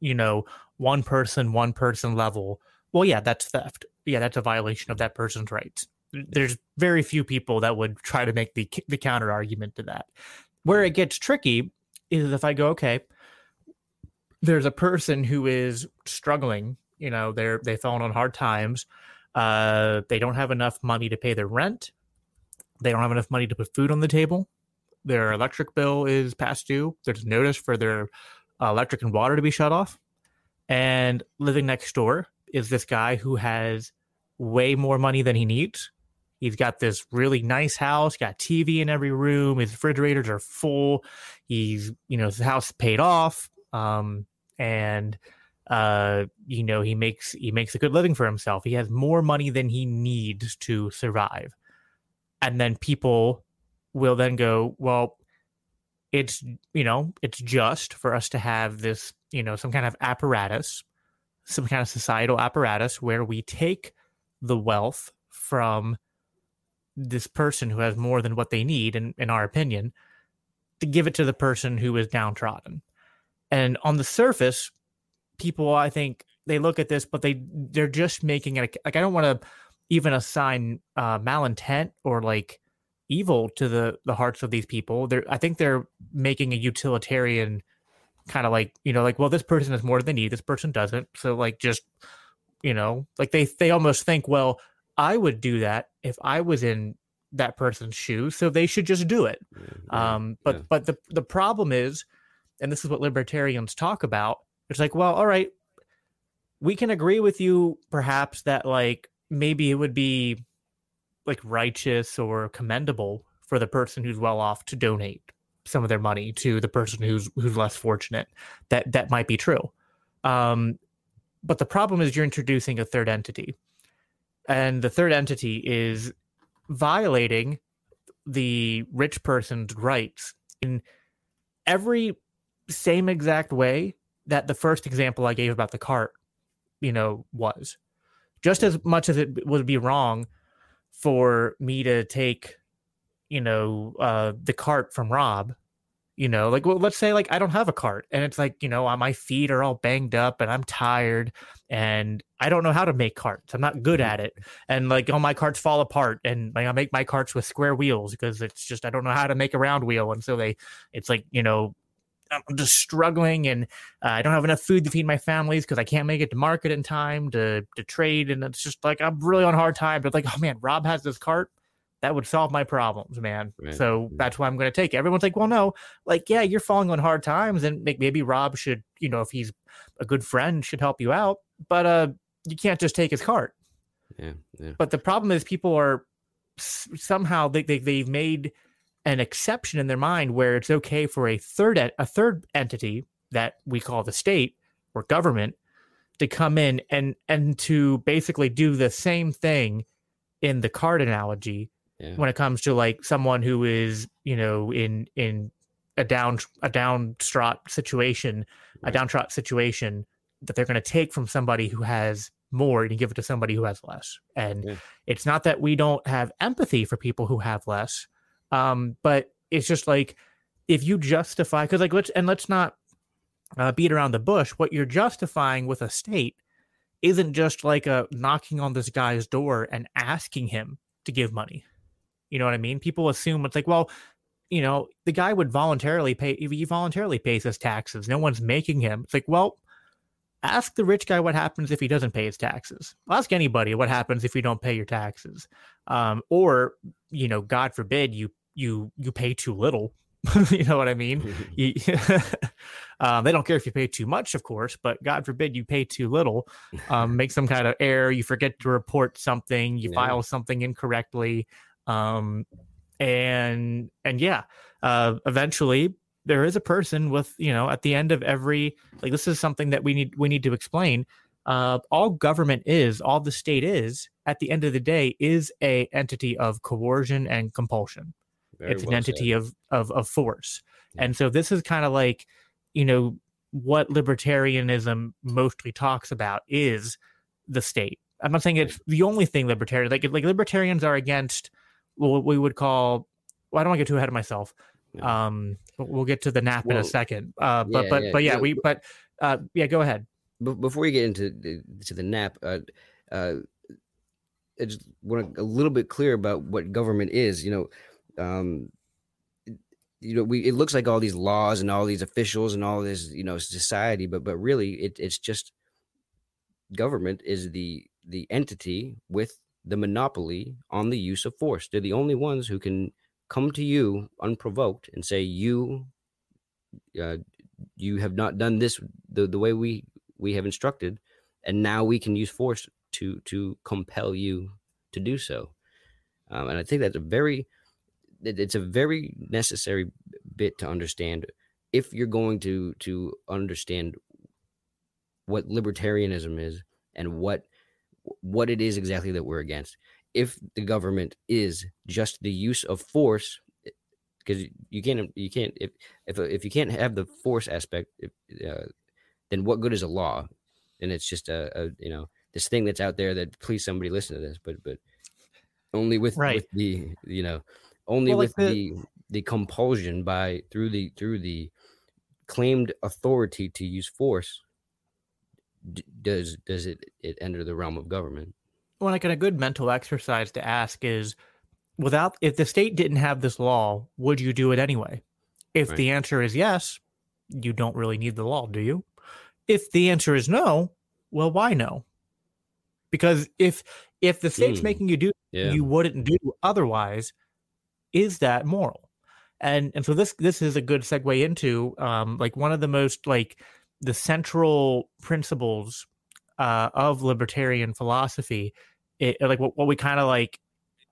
you know, one person, one person level. Well, yeah, that's theft. Yeah, that's a violation of that person's rights. There's very few people that would try to make the the counter argument to that. Where it gets tricky is if I go, okay, there's a person who is struggling you know they're they've fallen on hard times uh they don't have enough money to pay their rent they don't have enough money to put food on the table their electric bill is past due there's notice for their electric and water to be shut off. And living next door is this guy who has way more money than he needs. He's got this really nice house got tv in every room. His refrigerators are full. He's you know his house paid off. Um, and uh, you know he makes he makes a good living for himself. He has more money than he needs to survive, and then people will then go, well, it's you know it's just for us to have this you know some kind of apparatus, some kind of societal apparatus where we take the wealth from this person who has more than what they need, in, in our opinion, to give it to the person who is downtrodden. And on the surface, people I think they look at this, but they they're just making it like I don't want to even assign uh, malintent or like evil to the the hearts of these people. They're I think they're making a utilitarian kind of like you know like well this person has more than they need, this person doesn't. So like just you know like they they almost think well I would do that if I was in that person's shoes, so they should just do it. Yeah, um, but yeah. but the the problem is and this is what libertarians talk about it's like well all right we can agree with you perhaps that like maybe it would be like righteous or commendable for the person who's well off to donate some of their money to the person who's who's less fortunate. That that might be true. Um but the problem is you're introducing a third entity. And the third entity is violating the rich person's rights in every same exact way that the first example I gave about the cart, you know, was. Just as much as it would be wrong for me to take, you know, uh, the cart from Rob, you know, like well, let's say like I don't have a cart and it's like, you know, my feet are all banged up and I'm tired and I don't know how to make carts. I'm not good at it. And like all my carts fall apart and like I make my carts with square wheels because it's just I don't know how to make a round wheel. And so they it's like, you know, I'm just struggling and uh, I don't have enough food to feed my families because I can't make it to market in time to to trade. And it's just like I'm really on hard time. But like, oh man, Rob has this cart. That would solve my problems, man. Right. So that's why I'm going to take it. Everyone's like, well, no, like, yeah, you're falling on hard times, and maybe Rob should, you know, if he's a good friend, should help you out. But uh, you can't just take his cart. Yeah, yeah. But the problem is, people are somehow they, they they've made an exception in their mind where it's okay for a third a third entity that we call the state or government to come in and and to basically do the same thing in the card analogy yeah. when it comes to like someone who is you know in in a down a downstraught situation right. a downtrodden situation that they're going to take from somebody who has more and give it to somebody who has less and yeah. it's not that we don't have empathy for people who have less um, but it's just like if you justify because like let's and let's not uh, beat around the bush. What you're justifying with a state isn't just like a knocking on this guy's door and asking him to give money. You know what I mean? People assume it's like, well, you know, the guy would voluntarily pay, he voluntarily pays his taxes. No one's making him. It's like, well, ask the rich guy what happens if he doesn't pay his taxes. ask anybody what happens if you don't pay your taxes. Um, or, you know, God forbid you, you, you pay too little. you know what I mean? you, um, they don't care if you pay too much, of course, but God forbid you pay too little, um, make some kind of error, you forget to report something, you yeah. file something incorrectly. Um, and and yeah uh eventually there is a person with you know at the end of every like this is something that we need we need to explain uh all government is all the state is at the end of the day is a entity of coercion and compulsion Very it's well an entity of, of of force yeah. and so this is kind of like you know what libertarianism mostly talks about is the state i'm not saying it's the only thing libertarian like like libertarians are against what we would call. Well, I don't want to get too ahead of myself. Yeah. Um, we'll get to the nap well, in a second. Uh, but yeah, but but yeah, we but uh, yeah, go ahead. Before we get into the, to the nap, uh, uh, I just want a little bit clear about what government is. You know, um, you know, we it looks like all these laws and all these officials and all this, you know, society, but but really, it, it's just government is the the entity with the monopoly on the use of force. They're the only ones who can come to you unprovoked and say you uh, you have not done this the, the way we we have instructed and now we can use force to to compel you to do so um, and i think that's a very it's a very necessary bit to understand if you're going to to understand what libertarianism is and what what it is exactly that we're against. If the government is just the use of force, because eh, you can't, you can't, if if if you can't have the force aspect, if, uh, then what good is a law? And it's just a, a, you know this thing that's out there that please somebody listen to this, but but only with, right. with the you know only well, with like the, the the compulsion by through the through the claimed authority to use force does does it it enter the realm of government? Well, like a good mental exercise to ask is, without if the state didn't have this law, would you do it anyway? If right. the answer is yes, you don't really need the law, do you? If the answer is no, well, why no? Because if if the state's mm. making you do yeah. you wouldn't do otherwise, is that moral? And and so this this is a good segue into um like one of the most like the central principles uh, of libertarian philosophy, it, like what, what we kind of like,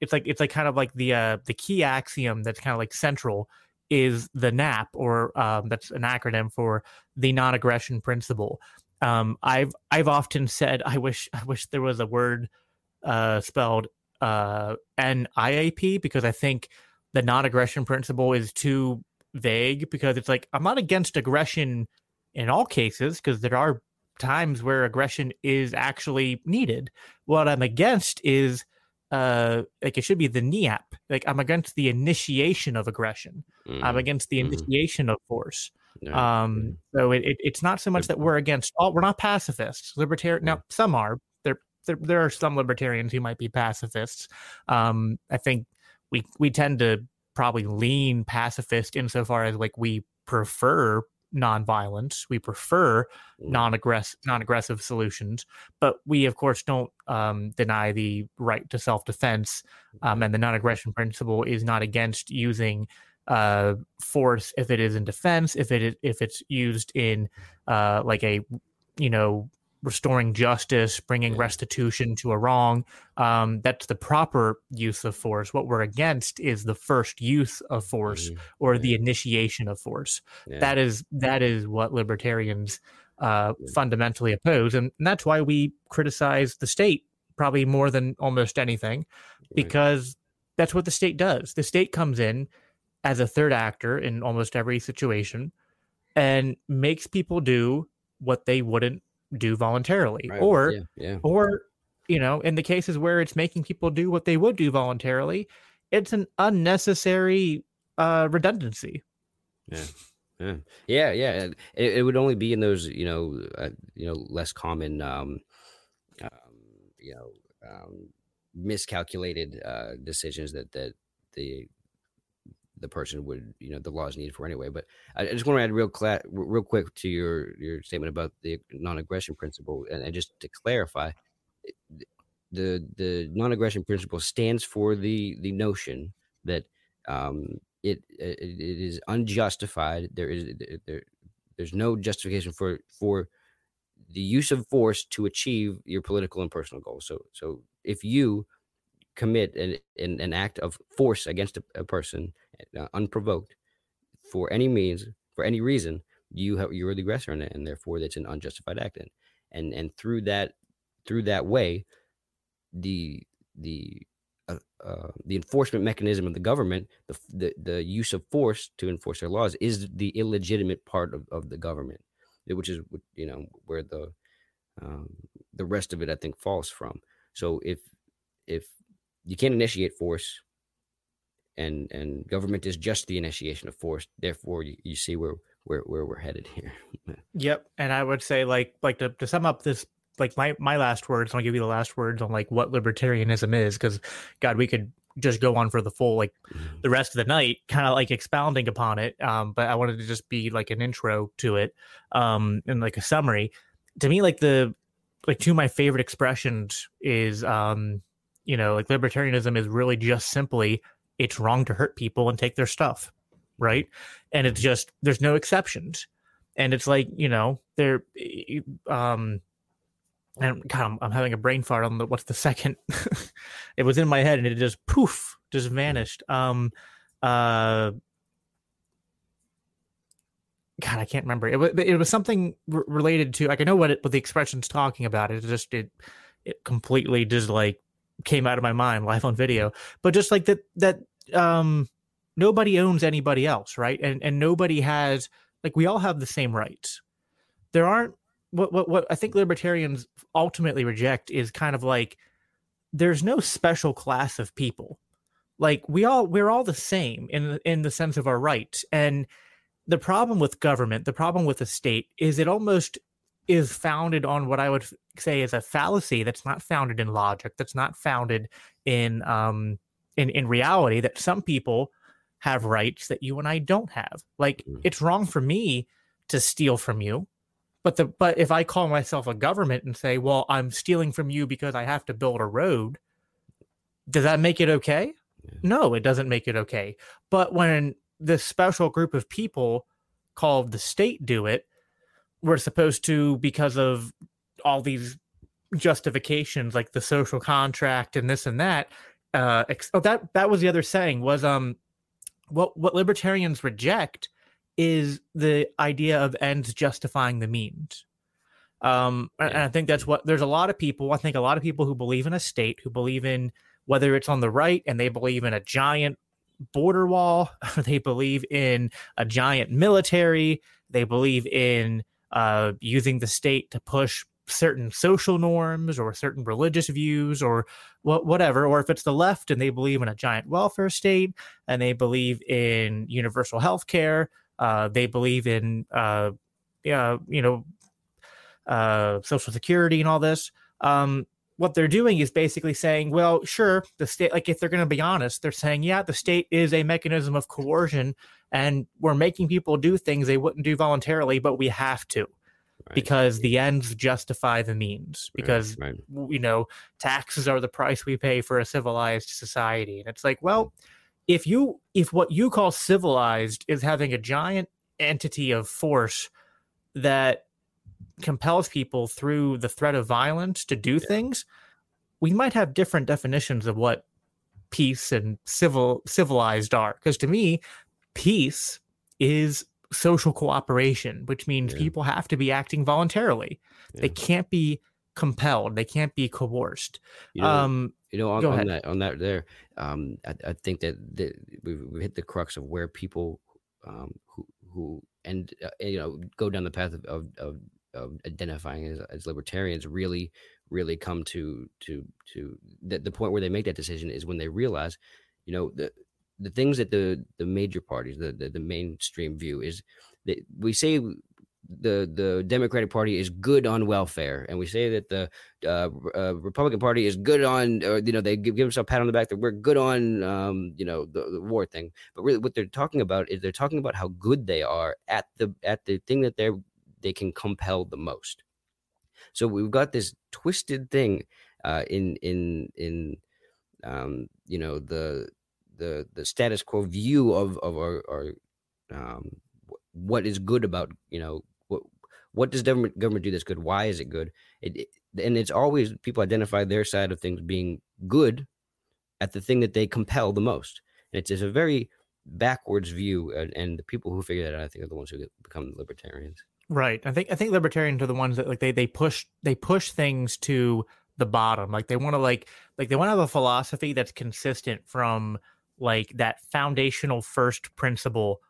it's like it's like kind of like the uh, the key axiom that's kind of like central is the NAP, or um, that's an acronym for the non-aggression principle. Um, I've I've often said I wish I wish there was a word uh, spelled uh, NIAP because I think the non-aggression principle is too vague because it's like I'm not against aggression in all cases, because there are times where aggression is actually needed. What I'm against is uh like it should be the NIAP. Like I'm against the initiation of aggression. Mm-hmm. I'm against the mm-hmm. initiation mm-hmm. of force. Um so it, it, it's not so much that we're against all we're not pacifists. Libertarian now some are. There, there there are some libertarians who might be pacifists. Um I think we we tend to probably lean pacifist insofar as like we prefer nonviolence. We prefer mm. non-aggressive non-aggressive solutions, but we of course don't um, deny the right to self-defense. Um, and the non-aggression principle is not against using uh, force if it is in defense, if it is, if it's used in uh, like a you know restoring justice, bringing restitution to a wrong. Um, that's the proper use of force. What we're against is the first use of force mm-hmm. or the initiation of force. Yeah. That is that is what libertarians uh, fundamentally oppose, and, and that's why we criticize the state probably more than almost anything, because that's what the state does. The state comes in as a third actor in almost every situation and makes people do what they wouldn't do voluntarily right. or yeah, yeah. or you know in the cases where it's making people do what they would do voluntarily it's an unnecessary uh redundancy yeah yeah yeah yeah it, it would only be in those you know uh, you know less common um, um you know um miscalculated uh decisions that that the the person would you know the law is needed for anyway. But I, I just want to add real cla- real quick to your your statement about the non-aggression principle, and, and just to clarify, the the non-aggression principle stands for the the notion that um, it, it it is unjustified. There is there there's no justification for for the use of force to achieve your political and personal goals. So so if you commit an, an, an act of force against a, a person uh, unprovoked for any means for any reason you have you're the aggressor in it and therefore that's an unjustified act and and and through that through that way the the uh, uh, the enforcement mechanism of the government the, the the use of force to enforce their laws is the illegitimate part of, of the government which is you know where the um, the rest of it i think falls from. So if if you can't initiate force and and government is just the initiation of force. Therefore you, you see where where where we're headed here. Yep and i would say like like to, to sum up this like my my last words i'll give you the last words on like what libertarianism is because god we could just go on for the full like mm-hmm. the rest of the night kind of like expounding upon it um but i wanted to just be like an intro to it um and like a summary. To me like the like two of my favorite expressions is um you know, like libertarianism is really just simply it's wrong to hurt people and take their stuff, right? And it's just there's no exceptions, and it's like you know there, um, and God, I'm, I'm having a brain fart on the what's the second. it was in my head and it just poof, just vanished. Um, uh. God, I can't remember. It was it was something r- related to like I know what it, what the expression's talking about. It just it it completely just like came out of my mind live on video but just like that that um nobody owns anybody else right? And and nobody has like we all have the same rights. There aren't what what what i think libertarians ultimately reject is kind of like there's no special class of people. Like we all we're all the same in in the sense of our rights. And the problem with government the problem with the state is it almost is founded on what I would say is a fallacy that's not founded in logic, that's not founded in um in in reality. That some people have rights that you and I don't have. Like mm-hmm. it's wrong for me to steal from you, but the but if I call myself a government and say, well, I'm stealing from you because I have to build a road, does that make it okay? Yeah. No, it doesn't make it okay. But when this special group of people called the state do it, we're supposed to because of all these justifications like the social contract and this and that uh ex- oh that that was the other saying was um what what libertarians reject is the idea of ends justifying the means um yeah. and i think that's what there's a lot of people i think a lot of people who believe in a state who believe in whether it's on the right and they believe in a giant border wall they believe in a giant military they believe in uh, using the state to push certain social norms or certain religious views or wh- whatever or if it's the left and they believe in a giant welfare state and they believe in universal health care uh, they believe in uh, you know uh, social security and all this um, what they're doing is basically saying well sure the state like if they're going to be honest they're saying yeah the state is a mechanism of coercion and we're making people do things they wouldn't do voluntarily, but we have to. Right. Because the ends justify the means. Because right, right. you know taxes are the price we pay for a civilized society, and it's like, well, if you if what you call civilized is having a giant entity of force that compels people through the threat of violence to do yeah. things, we might have different definitions of what peace and civil civilized are. Because to me, peace is social cooperation, which means yeah. people have to be acting voluntarily. Yeah. They can't be compelled. They can't be coerced. You know, um, you know on, on that on that there, um, I, I think that, that we've, we've, hit the crux of where people um, who who and uh, you know go down the path of of, of, of identifying as, as, libertarians really really come to to to the, the point where they make that decision is when they realize you know the the things that the the major parties, the the, the mainstream view is that we say the the Democratic Party is good on welfare, and we say that the uh, uh, Republican Party is good on, or you know, they give, give themselves a pat on the back that we're good on, um, you know, the, the war thing. But really, what they're talking about is they're talking about how good they are at the at the thing that they're they can compel the most. So we've got this twisted thing uh, in in in um, you know the the the status quo view of of our, our um, what is good about you know what what does government government do that's good? Why is it good? It, it, and it's always people identify their side of things being good at the thing that they compel the most. And it's, it's a very backwards view and, and the people who figure that out i think are the ones who become libertarians right. I think i think libertarians are the ones that like they they push they push things to the bottom. Like they want to like like they want to have a philosophy that's consistent from like that foundational first principle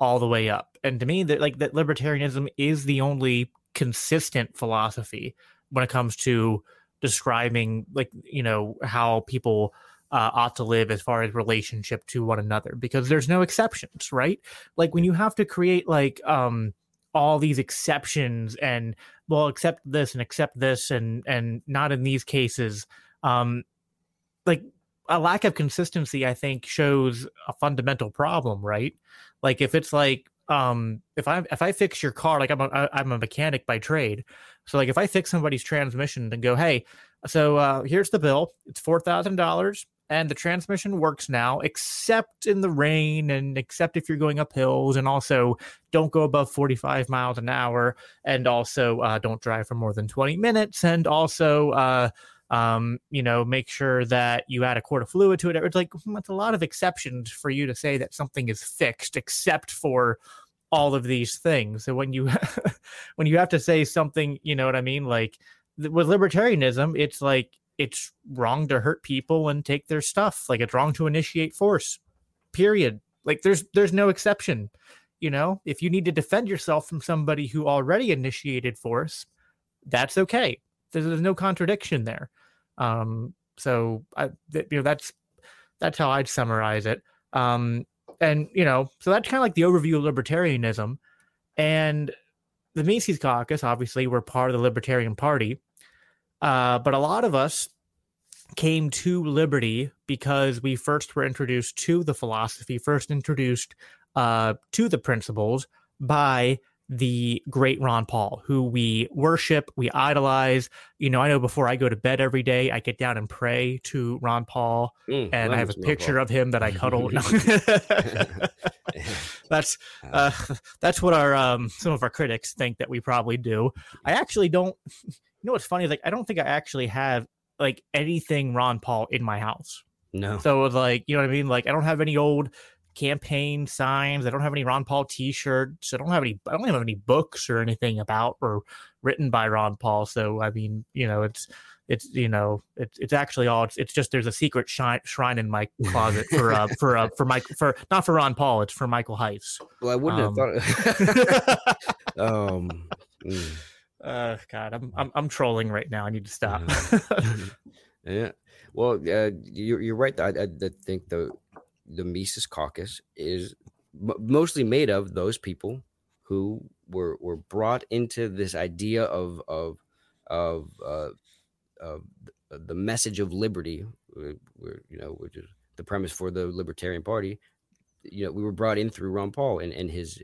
all the way up. And to me, that like that libertarianism is the only consistent philosophy when it comes to describing like you know how people uh, ought to live as far as relationship to one another because there's no exceptions right? Like when you have to create like um all these exceptions and well accept this and accept this and and not in these cases. Um like a lack of consistency i think shows a fundamental problem right? Like if it's like um if i if i fix your car like i'm a i'm a mechanic by trade. So like if i fix somebody's transmission and go hey so uh here's the bill. It's four thousand dollars and the transmission works now except in the rain and except if you're going up hills and also don't go above 45 miles an hour and also uh, don't drive for more than 20 minutes and also uh um, you know, make sure that you add a quart of fluid to it. It's like it's a lot of exceptions for you to say that something is fixed, except for all of these things. So when you when you have to say something, you know what I mean? Like with libertarianism, it's like it's wrong to hurt people and take their stuff. Like it's wrong to initiate force. Period. Like there's there's no exception. You know, if you need to defend yourself from somebody who already initiated force, that's okay there's, there's no contradiction there. Um, so I, th- you know, that's that's how I'd summarize it. Um, and you know, so that's kind of like the overview of libertarianism. And the Mises Caucus, obviously, were part of the Libertarian Party, uh, but a lot of us came to liberty because we first were introduced to the philosophy, first introduced uh, to the principles by the great Ron Paul, who we worship, we idolize. You know, I know before I go to bed every day, I get down and pray to Ron Paul, mm, and I have a picture of him that I cuddle. that's uh, that's what our um, some of our critics think that we probably do. I actually don't. You know what's funny like I don't think I actually have like anything Ron Paul in my house. No. So like you know what I mean. Like I don't have any old campaign signs. I don't have any Ron Paul T-shirts. I don't have any. I don't have any books or anything about or written by Ron Paul. So I mean, you know, it's it's you know it's it's actually all it's, it's just there's a secret shrine shrine in my closet for uh for uh for Mike for not for Ron Paul. It's for Michael Heise. Well, I wouldn't um, have thought. um. Mm. Uh, God, I'm, I'm I'm trolling right now. I need to stop. yeah. Well, uh, you're you're right. I, I, I think the the Mises Caucus is m- mostly made of those people who were were brought into this idea of of of, uh, of the message of liberty, where, you know, which is the premise for the Libertarian Party. You know, we were brought in through Ron Paul and, and his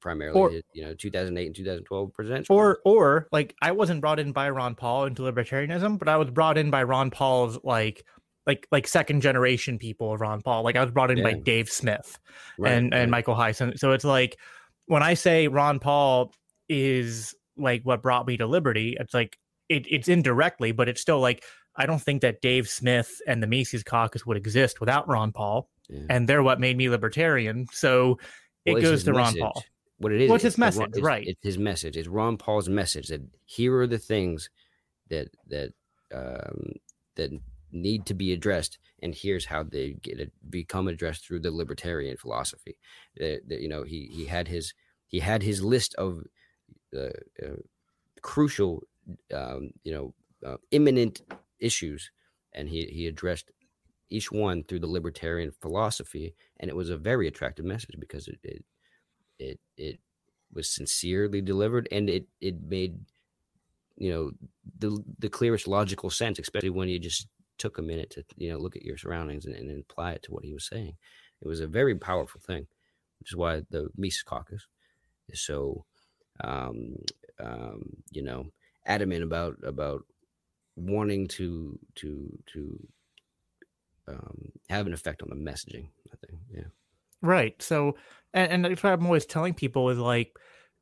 primarily or, you know 2008 and 2012 presidential or or like i wasn't brought in by ron paul into libertarianism but i was brought in by ron paul's like like like second generation people of Ron Paul. Like I was brought in yeah. by Dave Smith right, and right. and Michael Heise. So it's like when I say Ron Paul is like what brought me to liberty, it's like it, it's indirectly, but it's still like I don't think that Dave Smith and the Mises Caucus would exist without Ron Paul, yeah. and they're what made me libertarian. So well, it goes to message. Ron Paul. What it is? What's his message? It's, right. It's his message. It's Ron Paul's message that here are the things that that um, that need to be addressed and here's how they get it become addressed through the libertarian philosophy that, you know he he had his he had his list of uh, uh, crucial um, you know uh, imminent issues and he he addressed each one through the libertarian philosophy and it was a very attractive message because it it it, it was sincerely delivered and it it made you know the the clearest logical sense especially when you just took a minute to you know look at your surroundings and, and apply it to what he was saying. It was a very powerful thing which is why the mises caucus is so um, um, you know adamant about about wanting to to to um, have an effect on the messaging i think yeah Right. So, and, and that's what I'm always telling people is like,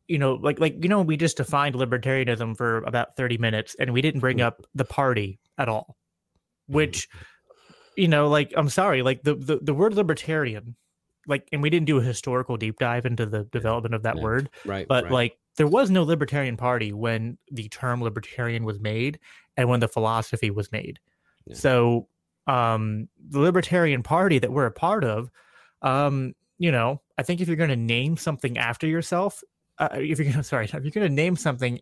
you know, like like you know, we just defined libertarianism for about 30 minutes, and we didn't bring up the party at all. Which, you know, like I'm sorry, like the the, the word libertarian, like, and we didn't do a historical deep dive into the development of that Yeah. word, right but right. like there was no libertarian party when the term libertarian was made and when the philosophy was made Yeah. so um the libertarian party that we're a part of um you know i think if you're going to name something after yourself uh, if you're going to sorry if you're going to name something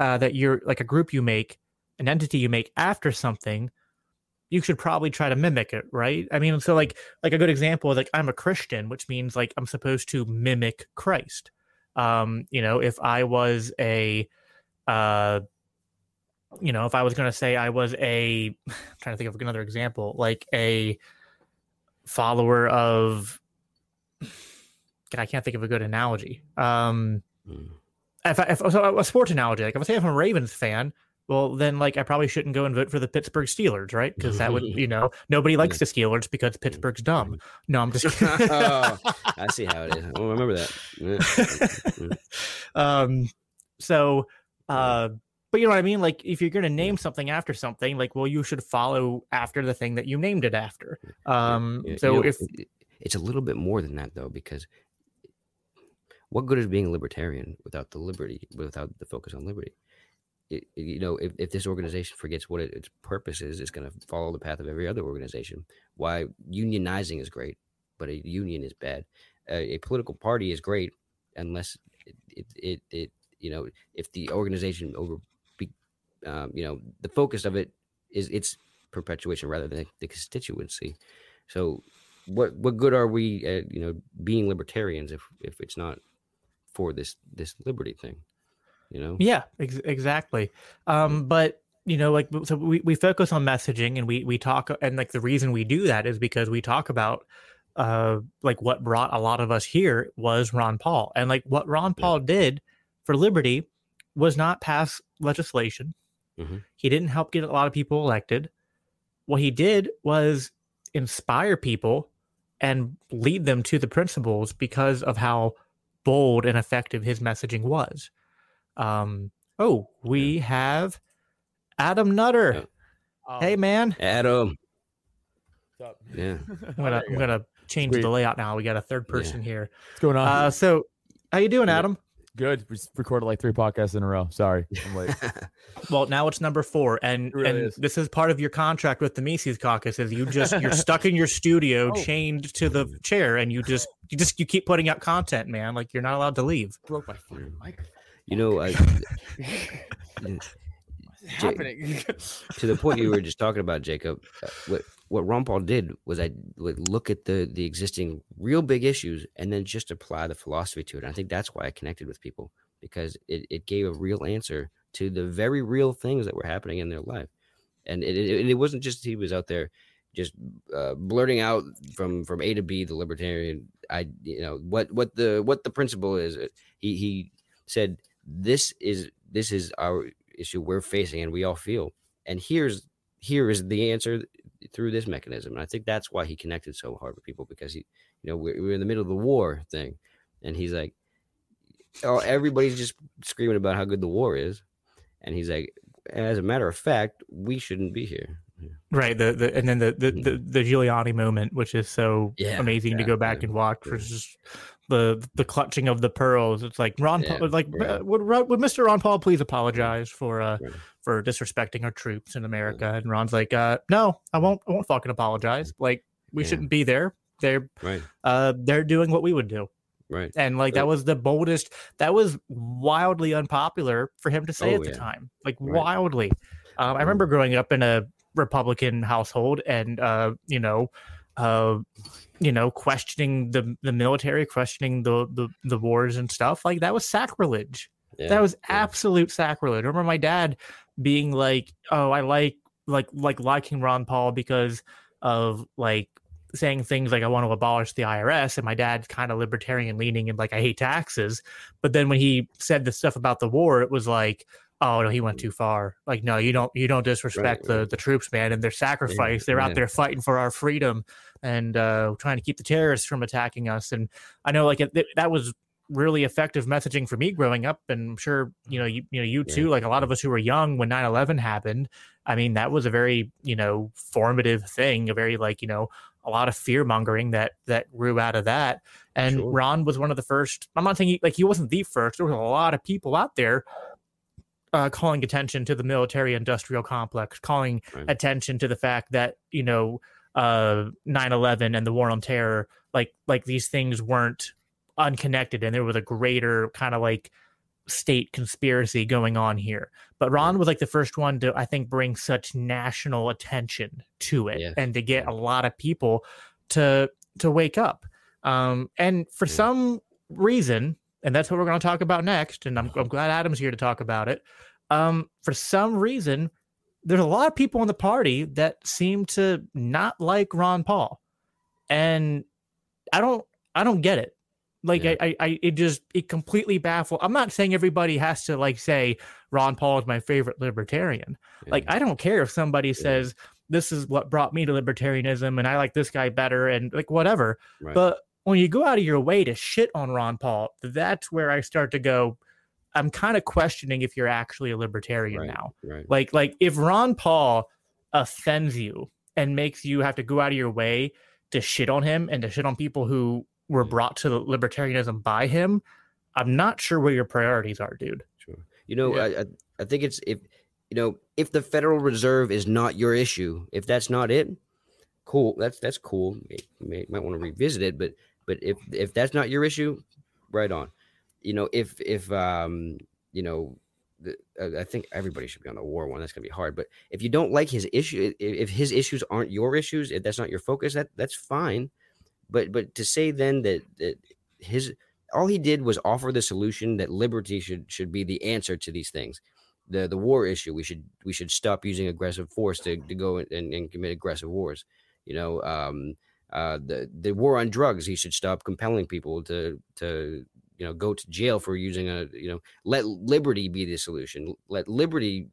uh that you're like a group you make an entity you make after something you should probably try to mimic it right? I mean so like like a good example like i'm a christian which means like i'm supposed to mimic christ. Um you know if i was a uh you know if i was going to say i was a I'm trying to think of another example like a follower of God, i can't think of a good analogy um Mm. if, I, if so a sports analogy like if i say i'm a ravens fan well then like i probably shouldn't go and vote for the pittsburgh steelers right because that would you know nobody likes the steelers because pittsburgh's dumb no i'm just. Oh, I see how it is. I remember that. Yeah. um so uh but you know what i mean like if you're gonna name something after something like well you should follow after the thing that you named it after um you so know, if it's a little bit more than that though, because what good is being a libertarian without the liberty, without the focus on liberty? It, you know, if, if this organization forgets what it, its purpose is, it's going to follow the path of every other organization. Why unionizing is great, but a union is bad. A, a political party is great unless it, it, it, it you know, if the organization over, um, you know, the focus of it is its perpetuation rather than the constituency. So what what good are we at you know being libertarians if if it's not for this this liberty thing you know Yeah, ex- exactly. Um, but you know, like so we, we focus on messaging and we we talk and like the reason we do that is because we talk about uh like what brought a lot of us here was Ron Paul. And like what Ron Yeah. Paul did for liberty was not pass legislation. Mhm. He didn't help get a lot of people elected. What he did was inspire people and lead them to the principles because of how bold and effective his messaging was. Um, oh, we have Adam Nutter. Yeah. Hey, man. adam What's up? yeah I'm gonna I'm gonna change Sweet. the layout now. We got a third Yeah. person here. What's going on? Uh, so how you doing, Yeah. Adam? Good. We recorded like three podcasts in a row. Sorry, I'm late. Well, now it's number four, and really and is. this is part of your contract with the Mises Caucus. Is you just you're stuck in your studio, Oh. chained to the chair, and you just you just you keep putting out content, man. Like you're not allowed to leave. Broke my fucking mic. you know I, What's Jay- happening? to the point you were just talking about jacob uh, what what ron paul did was i like look at the the existing real big issues and then just apply the philosophy to it. And i think that's why i connected with people because it, it gave a real answer to the very real things that were happening in their life. And it, it, it wasn't just he was out there just uh, blurting out from from a to b the libertarian i you know what what the what the principle is. He he said this is this is our issue we're facing and we all feel. And here's here is the answer through this mechanism. And i think that's why he connected so hard with people because he you know we're, we're in the middle of the war thing. And he's like oh everybody's just screaming about how good the war is. And he's like as a matter of fact we shouldn't be here. Right. The, the and then the, the hmm. the the Giuliani moment, which is so Yeah, amazing to go back yeah, and watch, yeah. was hmm. just the the clutching of the pearls. It's like Ron, Yeah, Paul, like right. would would Mr. Ron Paul please apologize for uh Right. for disrespecting our troops in America? And Ron's like, uh, no, I won't. I won't fucking apologize. Like we Yeah. shouldn't be there. They're right uh they're doing what we would do. right And like that was the boldest. That was wildly unpopular for him to say Oh, at the yeah. time. Like wildly. Um, I remember growing up in a Republican household, and uh, you know, uh, you know, questioning the the military, questioning the the, the wars and stuff. Like that was sacrilege. Yeah, that was yeah. absolute sacrilege. I remember my dad being like, "Oh, I like like like liking Ron Paul because of like saying things like I want to abolish the IRS," and my dad's kind of libertarian leaning and like I hate taxes. But then when he said the stuff about the war, it was like, "Oh no, he went too far." Like, no, you don't you don't disrespect Right, the right. the troops, man, and their sacrifice. They're yeah. out there fighting for our freedom and uh, trying to keep the terrorists from attacking us. And I know like it, that was really effective messaging for me growing up and I'm sure you know you you know you Yeah. too like a lot of us who were young when 9/11 happened I mean that was a very you know formative thing a very like you know a lot of fear mongering that that grew out of that and Sure. Ron was one of the first I'm not saying he, like he wasn't the first there was a lot of people out there uh, calling attention to the military industrial complex calling Right. attention to the fact that you know uh 9/11 and the war on terror like like these things weren't unconnected and there was a greater kind of like state conspiracy going on here. But ron was like the first one to i think bring such national attention to it and to get a lot of people to to wake up. Um and for Yeah. some reason and that's what we're going to talk about next and I'm, I'm glad adam's here to talk about it um for some reason there's a lot of people in the party that seem to not like ron paul and i don't i don't get it like Yeah. I, I i it just it completely baffles. i'm not saying everybody has to like say ron paul is my favorite libertarian like i don't care if somebody Yeah. says this is what brought me to libertarianism and i like this guy better and like whatever Right. but when you go out of your way to shit on ron paul that's where i start to go i'm kind of questioning if you're actually a libertarian Right. now right. like like if Ron Paul offends you and makes you have to go out of your way to shit on him and to shit on people who were Yeah. brought to libertarianism by him, I'm not sure where your priorities are, dude. Sure. You know, Yeah. I, I I think it's if you know if the Federal Reserve is not your issue, if that's not it, cool. That's that's cool. You may, might want to revisit it, but but if if that's not your issue, right on. You know, if if um you know. The, I think everybody should be on the war one. That's gonna be hard. But if you don't like his issue, i- if his issues aren't your issues, if that's not your focus, that that's fine. But but to say then that that his all he did was offer the solution that liberty should should be the answer to these things the the war issue we should we should stop using aggressive force to, to go and, and commit aggressive wars you know um uh the the war on drugs he should stop compelling people to to you know go to jail for using a you know let liberty be the solution let liberty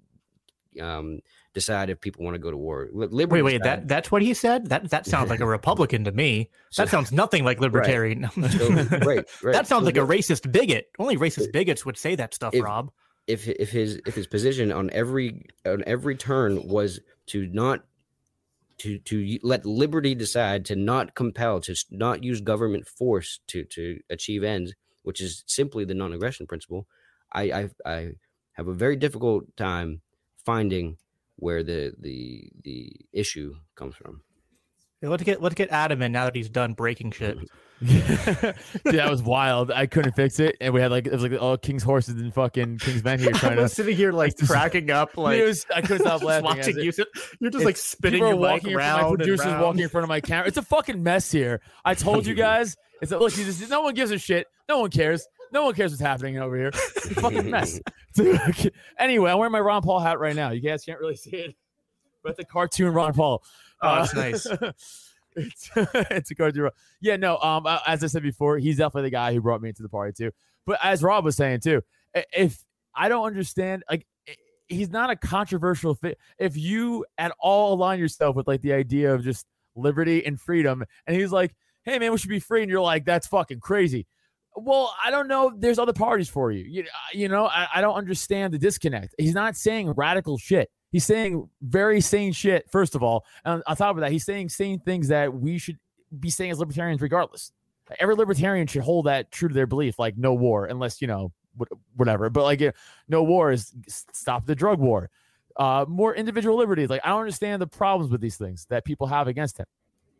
um decide if people want to go to war let liberty Wait, wait, decide- that that's what he said? That that sounds like a Republican to me. So- That sounds nothing like libertarian. so, right right That sounds So like a racist bigot. Only racist bigots would say that stuff, if- Rob. if if his if his position on every on every turn was to not to to let liberty decide to not compel to not use government force to to achieve ends which is simply the non-aggression principle i i, I have a very difficult time finding where the the the issue comes from Let's get let's get Adam in now that he's done breaking shit. Dude, that was wild. I couldn't fix it, and we had like it was like all King's horses and fucking King's men here trying to. was sitting here like cracking up, like was- I couldn't stop laughing. watching you, you're just like spinning your walking around my producers round. walking in front of my camera. It's a fucking mess here. I told you guys. It's a, look. this- No one gives a shit. No one cares. No one cares what's happening over here. It's a fucking mess. anyway, I'm wearing my Ron Paul hat right now. You guys can't really see it, but the cartoon Ron Paul. Oh, that's nice. it's, it's a. Ron- Yeah, no. Um, uh, as I said before, he's definitely the guy who brought me into the party too. But as Rob was saying too, if I don't understand, like he's not a controversial fit. If you at all align yourself with like the idea of just liberty and freedom, and he's like, "Hey man, we should be free," and you're like, "That's fucking crazy." Well, I don't know. There's other parties for you. You, you know, I, I don't understand the disconnect. He's not saying radical shit. He's saying very sane shit, first of all. And on top of that, he's saying sane things that we should be saying as libertarians regardless. Every libertarian should hold that true to their belief, like no war, unless, you know, whatever. But like, no war is stop the drug war. Uh, more individual liberties. Like, I don't understand the problems with these things that people have against him.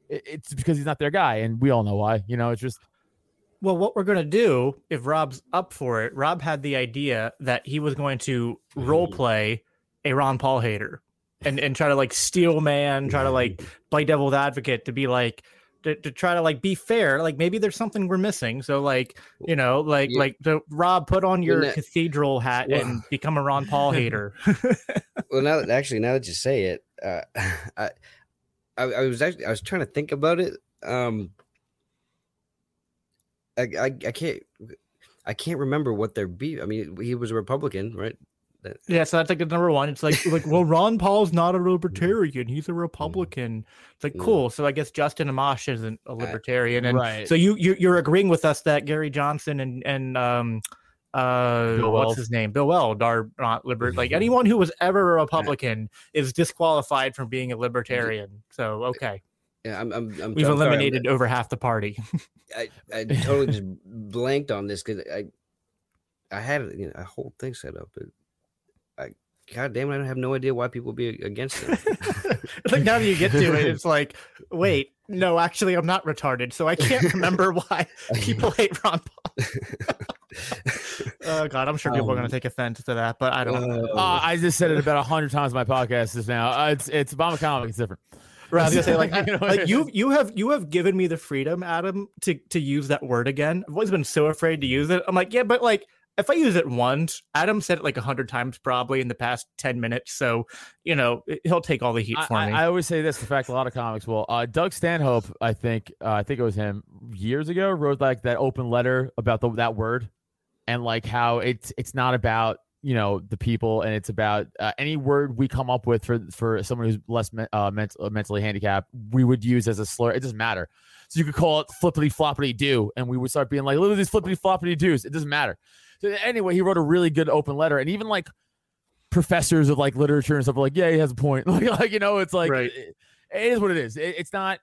It's because he's not their guy, and we all know why. You know, it's just Well, what we're gonna do if Rob's up for it, Rob had the idea that he was going to role play a Ron Paul hater and and try to like steel man, try to like play devil's advocate to be like, to, to try to like be fair. Like maybe there's something we're missing. So like you know like Yeah. like the Rob put on your that- cathedral hat Well- and become a Ron Paul hater. well now that actually now that you say it uh I, I i was actually i was trying to think about it um i i, I can't i can't remember what their beef i mean he was a republican right Yeah, so that's like the number one. It's like like well, Ron Paul's not a libertarian; he's a Republican. It's like Mm. cool. So I guess Justin Amash isn't a libertarian, and right. so you, you you're agreeing with us that Gary Johnson and and um uh Bill what's Weld. his name Bill Weld are not liber like anyone who was ever a Republican is disqualified from being a libertarian. So okay, yeah i'm i'm, I'm we've I'm sorry, I'm- eliminated over half the party. I, I totally just blanked on this because I I had you know, a whole thing set up, but God damn it, I have no idea why people be against it. like now that you get to it, it's like wait, no, actually, I'm not retarded, so I can't remember why people hate Ron Paul. Oh God, I'm sure people are going Um, to take offense to that, but I don't. Uh, Uh, I just said it about a hundred times in my podcast just now. Uh, it's it's Obama comic. It's different. Right, I was gonna say, like, I- You know, like you you have you have given me the freedom, Adam, to to use that word again. I've always been so afraid to use it. I'm like, yeah, but like if I use it once, Adam said it like a hundred times probably in the past ten minutes. So you know he'll take all the heat I, for I, me. I always say this. In fact, a lot of comics will. Uh, Doug Stanhope, I think, uh, I think it was him years ago, wrote like that open letter about the, that word, and like how it's it's not about you know the people, and it's about uh, any word we come up with for for someone who's less men, uh, ment- uh, mentally handicapped, we would use as a slur. It doesn't matter. So you could call it flippity floppity do, and we would start being like, look at these flippity floppity doos. It doesn't matter. So anyway, he wrote a really good open letter, and even like professors of like literature and stuff are like, yeah, he has a point. Like, like you know, it's like Right. it, it is what it is. It, it's not,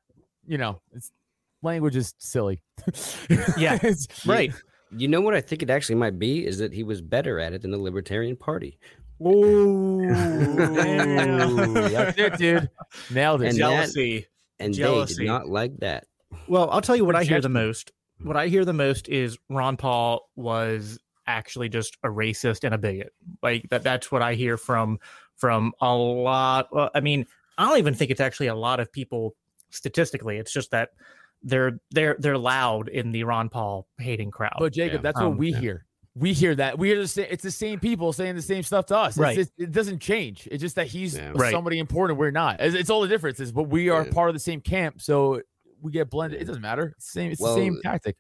you know, it's language is silly. Yeah. It's- right. you know what I think it actually might be is that he was better at it than the Libertarian Party. Ooh, that's it, dude. Nailed it. And that- Jealousy. And they did not like that. Well, I'll tell you what I hear the most. What I hear the most is Ron Paul was actually just a racist and a bigot. Like that that's what I hear from from a lot well, I mean, I don't even think it's actually a lot of people statistically. It's just that they're they're they're loud in the Ron Paul hating crowd. But Jacob, Yeah. that's what Um, we yeah. hear. We hear that. We hear the same. It's the same people saying the same stuff to us. Right. just- it doesn't change. It's just that he's Yeah. Right. somebody important. We're not. It's, it's all the differences. But we are Yeah. part of the same camp, so we get blended. It doesn't matter. It's the same. It's Well, the same tactic.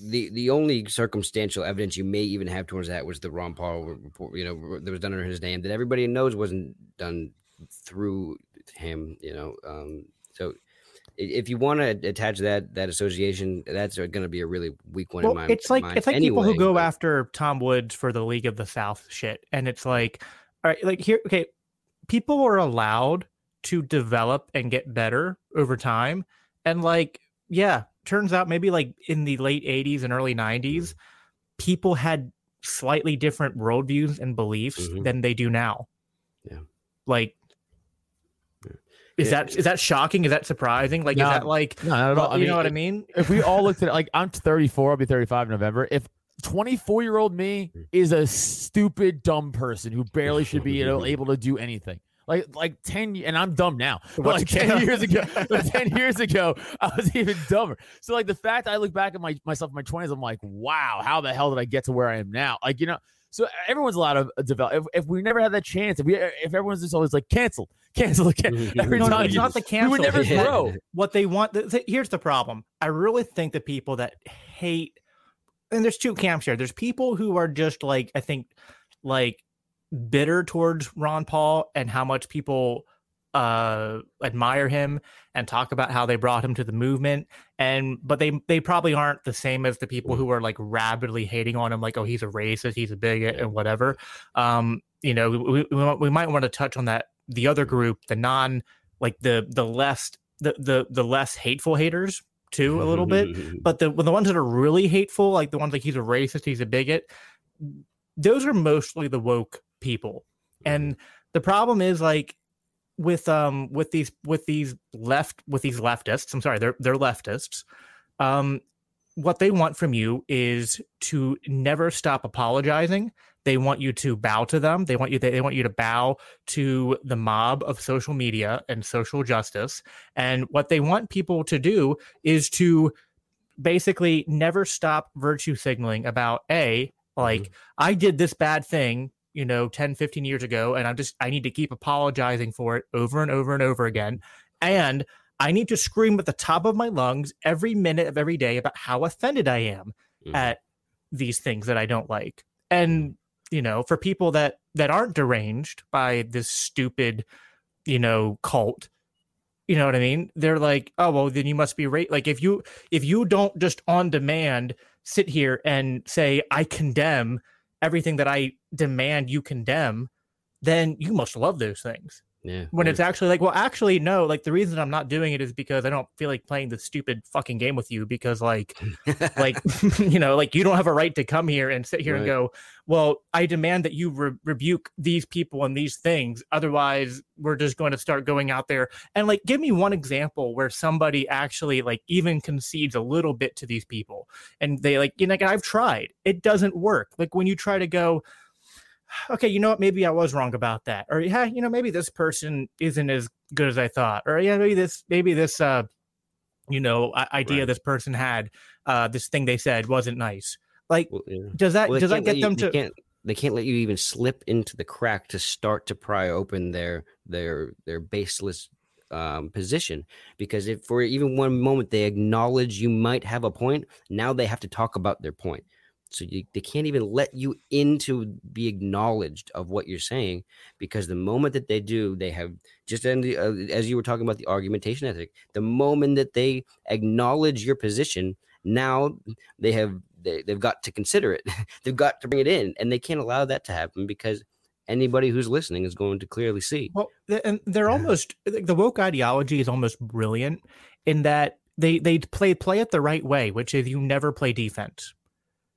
The the only circumstantial evidence you may even have towards that was the Ron Paul report, you know, that was done under his name that everybody knows wasn't done through him, you know. Um, so if you want to attach that that association, that's going to be a really weak one well, in my it's like it's like people who go but- after Tom Woods for the League of the South shit, and it's like, all right, like here, okay, people are allowed to develop and get better over time, and like, yeah, turns out maybe like in the late '80s and early '90s, people had slightly different worldviews and beliefs Mhm. than they do now. Yeah. like. Is Yeah, that is that shocking? Is that surprising? Like, No, is that like, No, not at all. well, I you mean, know what I mean? if we all looked at it, like I'm 34, I'll be 35 in November. If 24 year old me is a stupid, dumb person who barely should be you know, able to do anything. Like like 10 and I'm dumb now. But like 10 years ago, but 10 years ago, I was even dumber. So like the fact I look back at my myself in my 20s, I'm like, wow, how the hell did I get to where I am now? Like, you know, so everyone's a lot of develop. If, if we never had that chance, if we if everyone's just always like canceled, canceled, can every No, no, time it's you- not the we would never Yeah. grow. what they want th- th- here's the problem i really think the people that hate and there's two camps here there's people who are just like i think like bitter towards ron paul and how much people uh admire him and talk about how they brought him to the movement. And but they they probably aren't the same as the people who are like rabidly hating on him like oh he's a racist he's a bigot and whatever. Um you know we, we, we might want to touch on that the other group the non like the the less the the the less hateful haters too a little bit. But the the ones that are really hateful like the ones like he's a racist he's a bigot those are mostly the woke people and the problem is like with um with these with these left with these leftists i'm sorry they're they're leftists um what they want from you is to never stop apologizing. They want you to bow to them. They want you they they, want you to bow to the mob of social media and social justice. And what they want people to do is to basically never stop virtue signaling about a like mm-hmm. I did this bad thing, you know, 10 15 years ago and I'm just I need to keep apologizing for it over and over and over again. And I need to scream at the top of my lungs every minute of every day about how offended I am mm. at these things that I don't like. And you know, for people that that aren't deranged by this stupid, you know, cult, you know what I mean? They're like, "Oh, well, then you must be right." Like if you if you don't just on demand sit here and say I condemn everything that I demand you condemn, then you must love those things. Yeah. When it's actually like, well, actually, no. Like the reason I'm not doing it is because I don't feel like playing the stupid fucking game with you because, like, like you know, like you don't have a right to come here and sit here right. and go, well, I demand that you re- rebuke these people and these things. Otherwise, we're just going to start going out there and like, give me one example where somebody actually like even concedes a little bit to these people and they like, you know, like I've tried, it doesn't work. Like when you try to go okay, you know what? Maybe I was wrong about that. Or yeah, you know, maybe this person isn't as good as I thought. Or yeah, maybe this, maybe this, uh, you know, idea right. this person had, uh, this thing they said wasn't nice. Like, well, yeah. does that well, does that get them you, to? Can't, they can't let you even slip into the crack to start to pry open their their their baseless um, position because if for even one moment they acknowledge you might have a point, now they have to talk about their point. So you, they can't even let you into be acknowledged of what you're saying because the moment that they do, they have just the, uh, as you were talking about the argumentation ethic. The moment that they acknowledge your position, now they have they, they've got to consider it. they've got to bring it in, and they can't allow that to happen because anybody who's listening is going to clearly see. Well, and they're almost the woke ideology is almost brilliant in that they they play play it the right way, which is you never play defense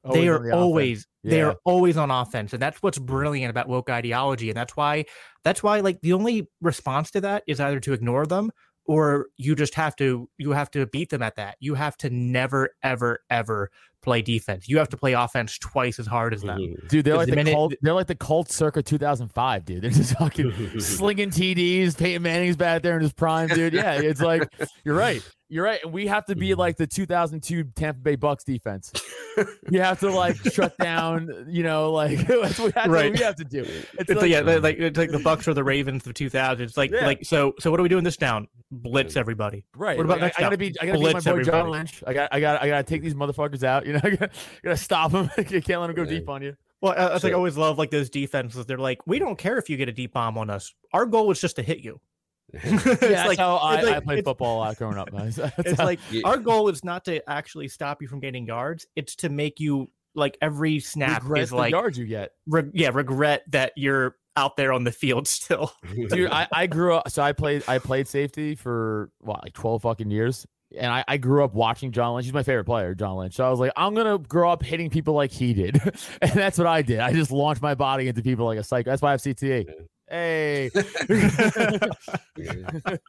Always they are the always yeah. they are always on offense and that's what's brilliant about woke ideology and that's why that's why like the only response to that is either to ignore them or you just have to you have to beat them at that you have to never ever ever play defense you have to play offense twice as hard as them mm-hmm. dude they're like the, minute, cult they're like the cult circa 2005 dude they're just fucking slinging tds peyton manning's back there in his prime dude yeah it's like you're right you're right. And we have to be like the 2002 Tampa Bay Bucks defense. you have to like shut down, you know, like that's what, that's right. what we have to do. It's, it's like, yeah, like it's like the Bucks or the Ravens of 2000. It's like yeah. like so so what are we doing this down? Blitz everybody. Right. What about like, I, I gotta be I gotta Blitz be my boy everybody. John Lynch. I got I got I gotta take these motherfuckers out. You know, I gotta, gotta stop them. you can't let them go deep on you. Well, I, I, think I always love like those defenses. They're like, we don't care if you get a deep bomb on us. Our goal is just to hit you. yeah, that's like, how I, like, I played football a lot growing up. it's how, like our goal is not to actually stop you from getting yards; it's to make you like every snap regret is like yards you get. Re- yeah, regret that you're out there on the field still. Dude, I, I grew up. So I played I played safety for what like twelve fucking years. And I, I grew up watching John Lynch. He's my favorite player, John Lynch. So I was like, I'm gonna grow up hitting people like he did, and that's what I did. I just launched my body into people like a psycho. That's why I have CTE. Hey.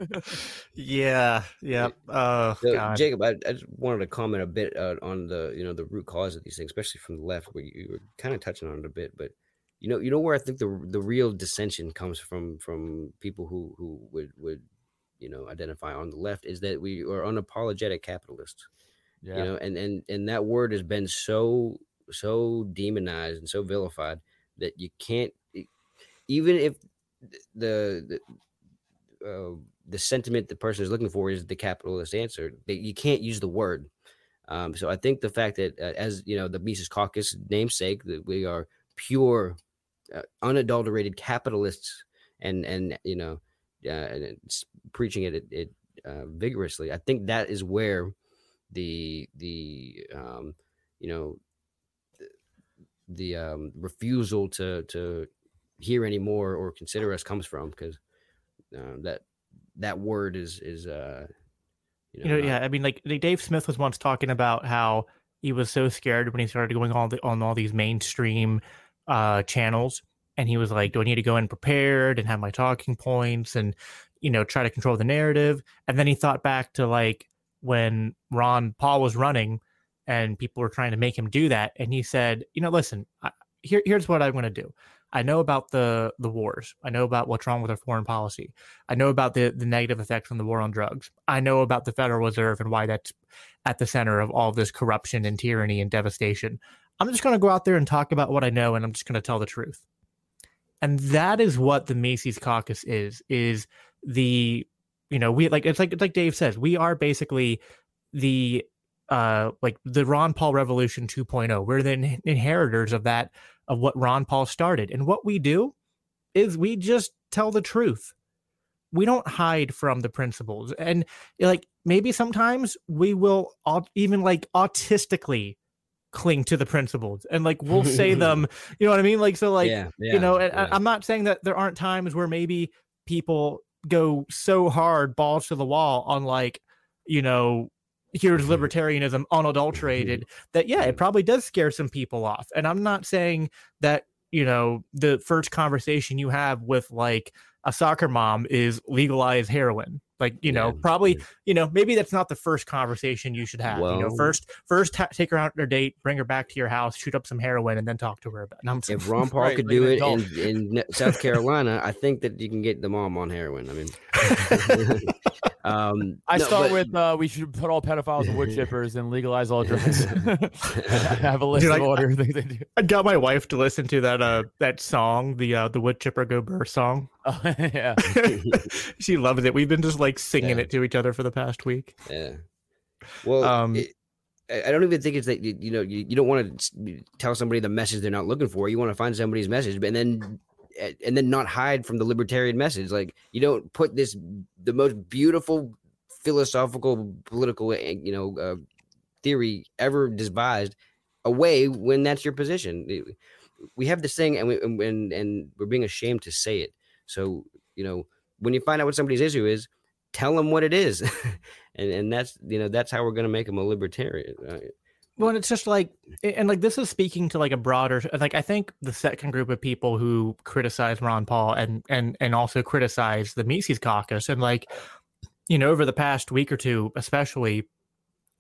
yeah. Yeah. Uh, so, Jacob, I, I, just wanted to comment a bit uh, on the you know the root cause of these things, especially from the left, where you, you, were kind of touching on it a bit. But you know, you know where I think the the real dissension comes from from people who who would would you know identify on the left is that we are unapologetic capitalists. Yeah. You know, and and and that word has been so so demonized and so vilified that you can't even if the the, uh, the sentiment the person is looking for is the capitalist answer, they, you can't use the word. Um, so I think the fact that, uh, as you know, the Mises Caucus namesake, that we are pure, uh, unadulterated capitalists, and and you know, uh, and preaching it, it, it uh, vigorously. I think that is where the the um, you know the, the um, refusal to to hear anymore or consider us comes from because uh, that that word is is uh you know, you know yeah i mean like dave smith was once talking about how he was so scared when he started going on the, on all these mainstream uh channels and he was like do i need to go in prepared and have my talking points and you know try to control the narrative and then he thought back to like when ron paul was running and people were trying to make him do that. And he said, you know, listen, I, here, here's what I'm going to do. I know about the the wars. I know about what's wrong with our foreign policy. I know about the the negative effects from the war on drugs. I know about the Federal Reserve and why that's at the center of all this corruption and tyranny and devastation. I'm just going to go out there and talk about what I know, and I'm just going to tell the truth. And that is what the Mises Caucus is. Is the you know we like it's like it's like Dave says we are basically the uh like the Ron Paul Revolution 2.0. We're the inheritors of that of what Ron Paul started. And what we do is we just tell the truth. We don't hide from the principles. And like maybe sometimes we will even like autistically cling to the principles and like we'll say them, you know what I mean? Like, so like, yeah, yeah, you know, and yeah. I'm not saying that there aren't times where maybe people go so hard balls to the wall on like, you know, here's mm-hmm. libertarianism unadulterated mm-hmm. that yeah it probably does scare some people off and i'm not saying that you know the first conversation you have with like a soccer mom is legalize heroin like you know yeah. probably you know maybe that's not the first conversation you should have well, you know first first ta- take her out on a date bring her back to your house shoot up some heroin and then talk to her about it. if ron paul right, could do it in, in south carolina i think that you can get the mom on heroin i mean Um, I no, start but, with uh, we should put all pedophiles in wood chippers and legalize all drugs. have a list Dude, of I, order things they do. I got my wife to listen to that uh that song, the uh the wood chipper go burr song. Oh, yeah, she loves it. We've been just like singing yeah. it to each other for the past week. Yeah. Well, um, it, I don't even think it's that you, you know you, you don't want to tell somebody the message they're not looking for. You want to find somebody's message, and then and then not hide from the libertarian message. Like you don't put this the most beautiful philosophical political eh, you know uh, theory ever devised away when that's your position. We have this thing, and we and and we're being ashamed to say it. So you know when you find out what somebody's issue is, tell them what it is, and and that's you know that's how we're going to make them a libertarian. Right? Well, it's just like, and like this is speaking to like a broader, like I think the second group of people who criticize Ron Paul and and and also criticize the Mises Caucus, and like, you know, over the past week or two, especially,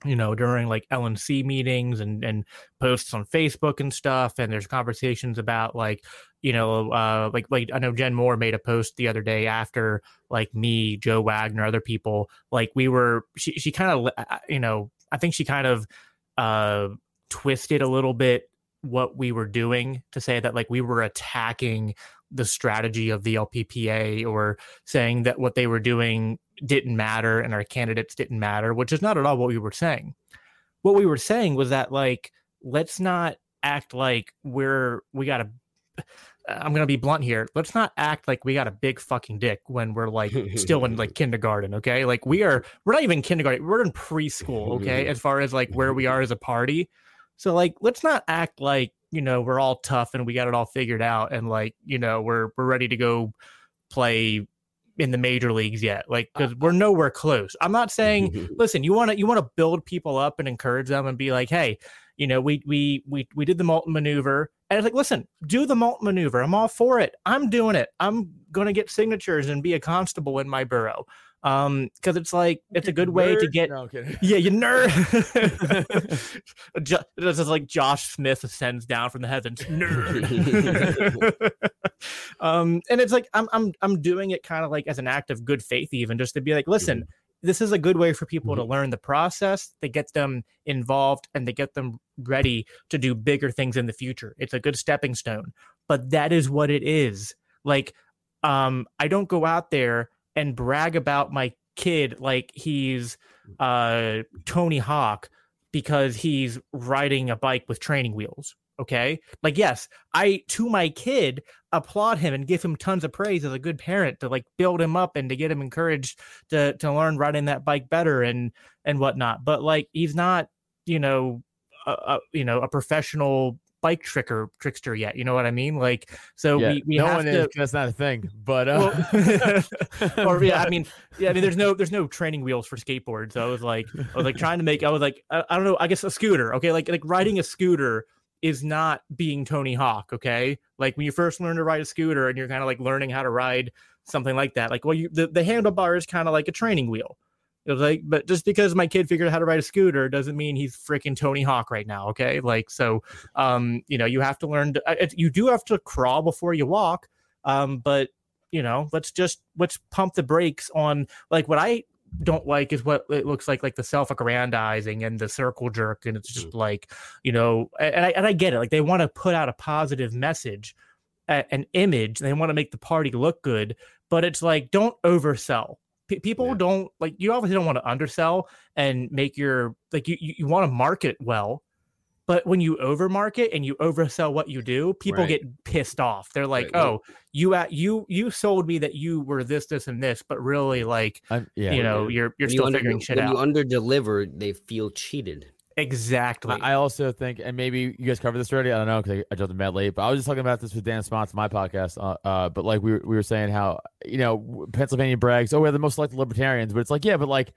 you know, during like LNC meetings and and posts on Facebook and stuff, and there's conversations about like, you know, uh, like like I know Jen Moore made a post the other day after like me, Joe Wagner, other people, like we were, she she kind of, you know, I think she kind of uh, twisted a little bit what we were doing to say that like we were attacking the strategy of the LPPA or saying that what they were doing didn't matter and our candidates didn't matter, which is not at all what we were saying. What we were saying was that like let's not act like we're we got to I'm gonna be blunt here. Let's not act like we got a big fucking dick when we're like still in like kindergarten. Okay, like we are. We're not even kindergarten. We're in preschool. Okay, as far as like where we are as a party. So like, let's not act like you know we're all tough and we got it all figured out and like you know we're we're ready to go play in the major leagues yet like uh because we're nowhere close i'm not saying listen you want to you want to build people up and encourage them and be like hey you know we we we we did the Moulton maneuver and it's like, listen, do the Moulton maneuver. I'm all for it. I'm doing it. I'm going to get signatures and be a constable in my borough. Um, because it's like it's a good way to get. No, yeah, you nerd. this is like Josh Smith ascends down from the heavens. Nerd. um, and it's like I'm I'm I'm doing it kind of like as an act of good faith, even just to be like, listen, mm-hmm this is a good way for people mm-hmm. to learn the process that get them involved and to get them ready to do bigger things in the future. It's a good stepping stone. But that is what it is. Like, um, I don't go out there and brag about my kid like he's uh Tony Hawk because he's riding a bike with training wheels. Okay. Like, yes, I, to my kid, applaud him and give him tons of praise as a good parent to like build him up and to get him encouraged to, to learn riding that bike better and, and whatnot. But like, he's not, you know, a, a you know, a professional bike tricker trickster yet. You know what I mean? Like, so yeah, we, we no have one to, is, that's not a thing, but, uh, well, or yeah, I mean, yeah, I mean, there's no, there's no training wheels for skateboards. So I was like, I was like trying to make, I was like, I, I don't know, I guess a scooter. Okay. Like, like riding a scooter is not being Tony Hawk, okay? Like when you first learn to ride a scooter and you're kind of like learning how to ride something like that, like well, you the, the handlebar is kind of like a training wheel. It was like, but just because my kid figured out how to ride a scooter doesn't mean he's freaking Tony Hawk right now. Okay, like so, um, you know, you have to learn. To, you do have to crawl before you walk. Um, but you know, let's just let's pump the brakes on like what I don't like is what it looks like like the self-aggrandizing and the circle jerk and it's just mm-hmm. like you know and I, and I get it like they want to put out a positive message an image they want to make the party look good but it's like don't oversell P- people yeah. don't like you obviously don't want to undersell and make your like you you, you want to market well but when you overmarket and you oversell what you do, people right. get pissed off. They're like, right. "Oh, you at you you sold me that you were this, this, and this, but really, like, yeah, you know, you're you're when still you figuring shit when out." When you underdeliver, they feel cheated. Exactly. I also think, and maybe you guys covered this already. I don't know because I, I jumped in bed late, but I was just talking about this with Dan Spots, my podcast. Uh, uh, but like we were, we were saying how you know Pennsylvania brags, oh, we're the most elected libertarians, but it's like, yeah, but like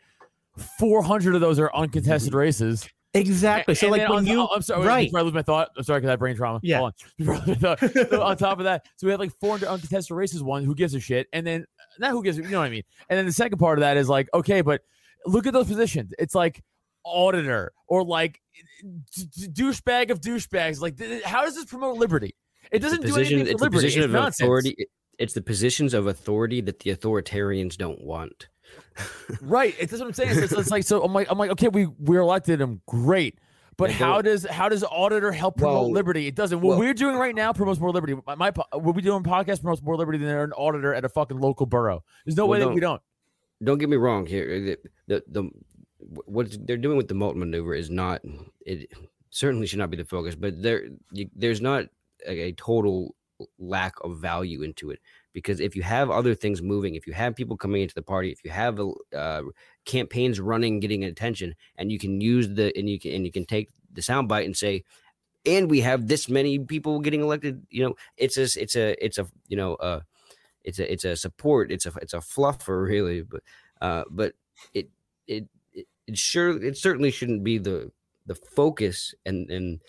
400 of those are uncontested races. Exactly. So, and like when you, I'm sorry, right? Before I lose my thought, I'm sorry because I have brain trauma. Yeah. On. so on top of that, so we have like 400 uncontested races. One who gives a shit, and then not who gives, you know what I mean. And then the second part of that is like, okay, but look at those positions. It's like auditor or like douchebag of douchebags. Like, how does this promote liberty? It doesn't position, do anything for liberty. It's nonsense. authority. It's the positions of authority that the authoritarians don't want right. It's what I'm saying. It's, it's, like so. I'm like I'm like okay, we we're elected him, great. But how does how does auditor help promote well, liberty? It doesn't. What well, we're doing right now promotes more liberty. My, my what we doing podcast promotes more liberty than an auditor at a fucking local borough. There's no well, way that we don't. Don't get me wrong here. The, the, the what they're doing with the Moulton maneuver is not it certainly should not be the focus, but there there's not a, a total lack of value into it because if you have other things moving, if you have people coming into the party, if you have uh, campaigns running, getting attention, and you can use the and you can and you can take the soundbite and say, and we have this many people getting elected. You know, it's a it's a it's a you know uh, it's a it's a support. It's a it's a fluffer really, but uh, but it it it, sure it certainly shouldn't be the the focus and and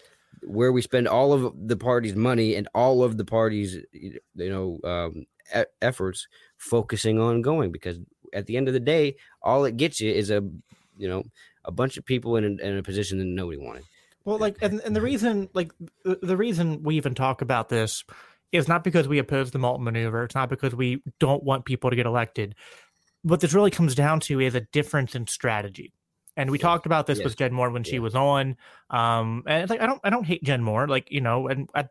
where we spend all of the party's money and all of the party's you know um, e- efforts focusing on going because at the end of the day all it gets you is a you know a bunch of people in a, in a position that nobody wanted. Well like and, and the reason like the, reason we even talk about this is not because we oppose the Moulton maneuver. It's not because we don't want people to get elected. What this really comes down to is a difference in strategy and we talked about this with Jen Moore when yeah. she was on. Um, and it's like I don't I don't hate Jen Moore, like you know, and I,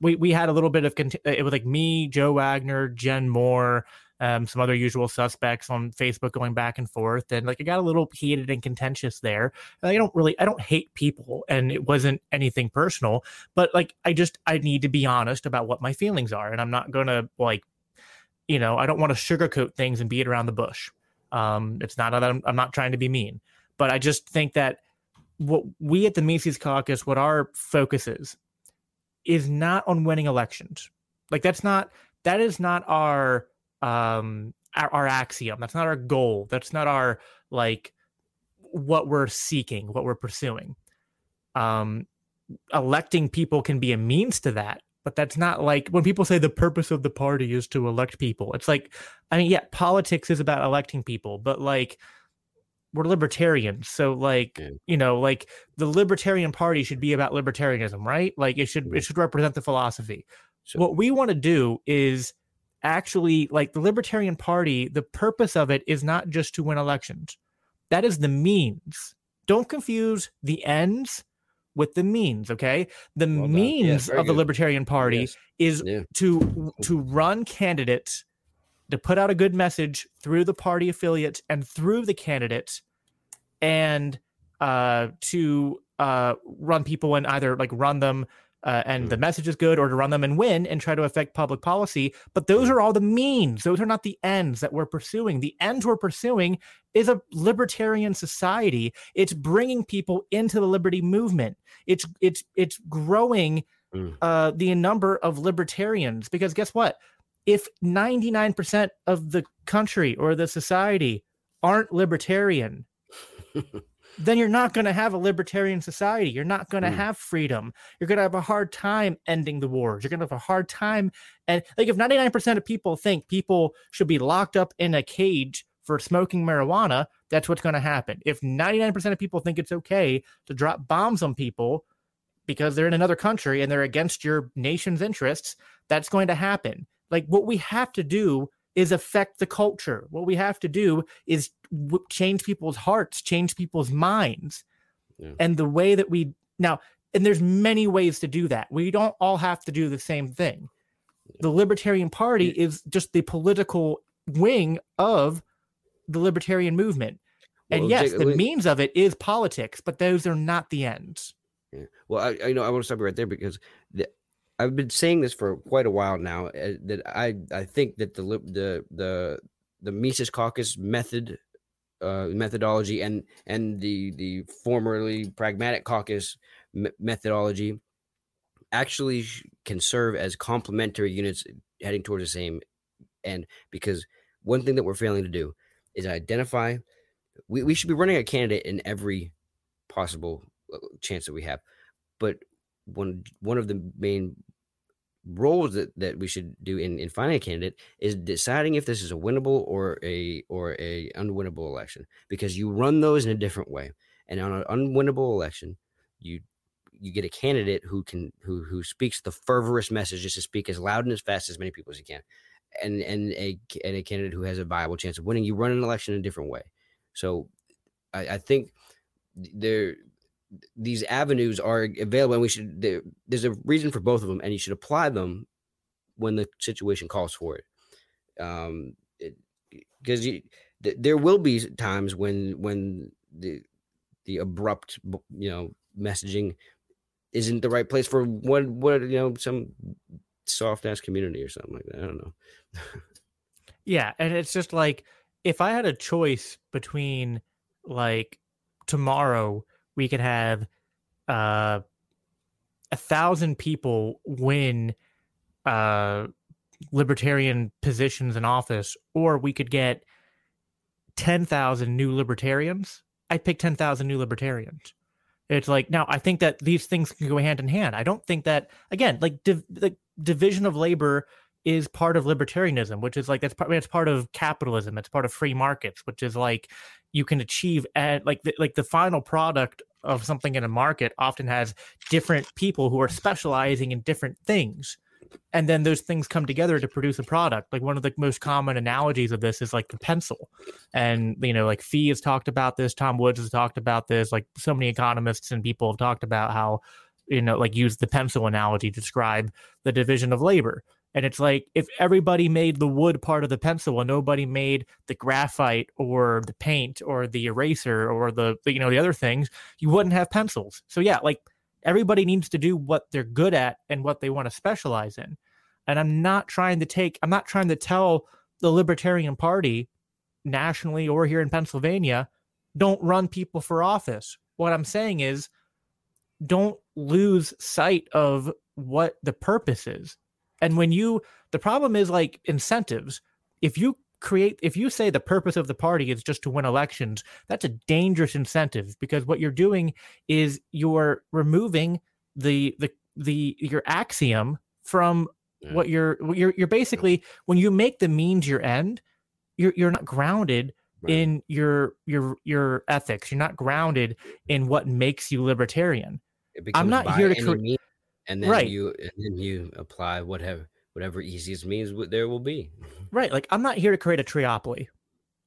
we we had a little bit of it was like me, Joe Wagner, Jen Moore, um, some other usual suspects on Facebook going back and forth, and like it got a little heated and contentious there. And I don't really I don't hate people, and it wasn't anything personal, but like I just I need to be honest about what my feelings are, and I'm not gonna like, you know, I don't want to sugarcoat things and beat around the bush. Um, it's not that I'm, I'm not trying to be mean. But I just think that what we at the Mises Caucus, what our focus is, is not on winning elections. Like that's not that is not our um our, our axiom. That's not our goal. That's not our like what we're seeking, what we're pursuing. Um electing people can be a means to that, but that's not like when people say the purpose of the party is to elect people. It's like I mean, yeah, politics is about electing people, but like we're libertarians so like yeah. you know like the libertarian party should be about libertarianism right like it should it should represent the philosophy sure. what we want to do is actually like the libertarian party the purpose of it is not just to win elections that is the means don't confuse the ends with the means okay the well means yeah, of the libertarian party yes. is yeah. to to run candidates to put out a good message through the party affiliates and through the candidates and uh, to uh, run people and either like run them uh, and the mm. message is good or to run them and win and try to affect public policy. But those are all the means. Those are not the ends that we're pursuing. The ends we're pursuing is a libertarian society. It's bringing people into the liberty movement. It's it's it's growing mm. uh, the number of libertarians because guess what? If 99% of the country or the society aren't libertarian, then you're not going to have a libertarian society. You're not going to mm. have freedom. You're going to have a hard time ending the wars. You're going to have a hard time. And like if 99% of people think people should be locked up in a cage for smoking marijuana, that's what's going to happen. If 99% of people think it's okay to drop bombs on people because they're in another country and they're against your nation's interests, that's going to happen. Like what we have to do is affect the culture. What we have to do is w- change people's hearts, change people's minds. Yeah. And the way that we now, and there's many ways to do that. We don't all have to do the same thing. The Libertarian Party is just the political wing of the libertarian movement. And Well, yes, Jake, the means of it is politics, but those are not the ends. Yeah. Well, I, I know I want to stop you right there because the, I've been saying this for quite a while now uh, that I I think that the the the the Mises Caucus method uh, methodology and and the the formerly pragmatic caucus me- methodology actually can serve as complementary units heading towards the same end because one thing that we're failing to do is identify we, we should be running a candidate in every possible uh, chance that we have but one one of the main roles that, that we should do in, in finding a candidate is deciding if this is a winnable or a or a unwinnable election. Because you run those in a different way. And on an unwinnable election you you get a candidate who can who who speaks the fervorous message just to speak as loud and as fast as many people as he can. And and a and a candidate who has a viable chance of winning you run an election in a different way. So i, I think there these avenues are available and we should there, there's a reason for both of them and you should apply them when the situation calls for it. Um because th- there will be times when when the the abrupt you know messaging isn't the right place for what what you know some soft ass community or something like that i don't know. Yeah, and it's just like if I had a choice between like tomorrow we could have uh a thousand people win uh libertarian positions in office or we could get 10,000 new libertarians. I'd pick 10,000 new libertarians. It's like now I think that these things can go hand in hand. I don't think that again like div- the division of labor is part of libertarianism, which is like that's part that's part of capitalism. It's part of free markets, which is like you can achieve at like the, like the final product of something in a market often has different people who are specializing in different things. And then those things come together to produce a product. Like one of the most common analogies of this is like the pencil. And you know, like FEE has talked about this, Tom Woods has talked about this, like so many economists and people have talked about how, you know, like use the pencil analogy to describe the division of labor. And it's like if everybody made the wood part of the pencil and nobody made the graphite or the paint or the eraser or the, the you know the other things, you wouldn't have pencils. So yeah, like everybody needs to do what they're good at and what they want to specialize in. And I'm not trying to take I'm not trying to tell the Libertarian Party nationally or here in Pennsylvania, don't run people for office. What I'm saying is don't lose sight of what the purpose is. And when you, the problem is like incentives. If you create, if you say the purpose of the party is just to win elections, that's a dangerous incentive because what you're doing is you're removing the the the your axiom from Yeah. what you're what you're you're basically when you make the means your end, you're you're not grounded Right. in your your your ethics. You're not grounded in what makes you libertarian. I'm not here to any cre- means, and then Right. you and then you apply whatever whatever easiest means there will be Right. Like I'm not here to create a triopoly.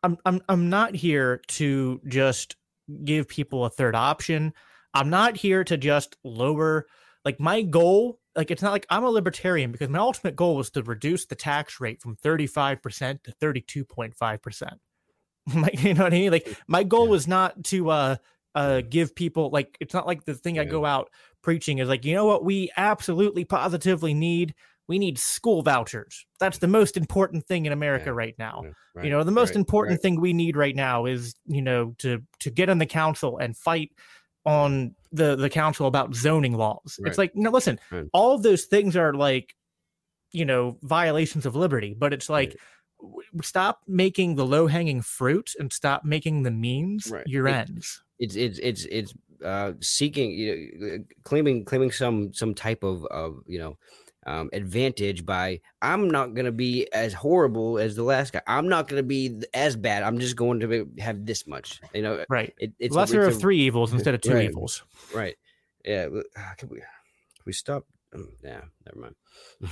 I'm I'm I'm not here to just give people a third option. I'm not here to just lower like my goal, like it's not like I'm a libertarian because my ultimate goal was to reduce the tax rate from 35% to 32.5%. like you know what I mean? Like my goal Yeah. was not to uh uh give people like it's not like the thing I go out preaching is like, you know what we absolutely positively need? We need school vouchers. That's the most important thing in America Yeah. right now Yeah, you know the most right, important right. thing we need right now is you know to to get on the council and fight on the the council about zoning laws Right. it's like no listen Right. all those things are like you know violations of liberty but it's like Right. stop making the low hanging fruit and stop making the means Right. your It- ends it's it's it's it's uh seeking you know, claiming claiming some some type of of you know um, advantage by I'm not going to be as horrible as the last guy. I'm not going to be as bad. I'm just going to be, have this much. You know, Right. it, it's a- Lesser it's of a- three evils instead of two Right. evils. Right. Yeah. ah, Can we? Can we stop? Um, yeah. Never mind.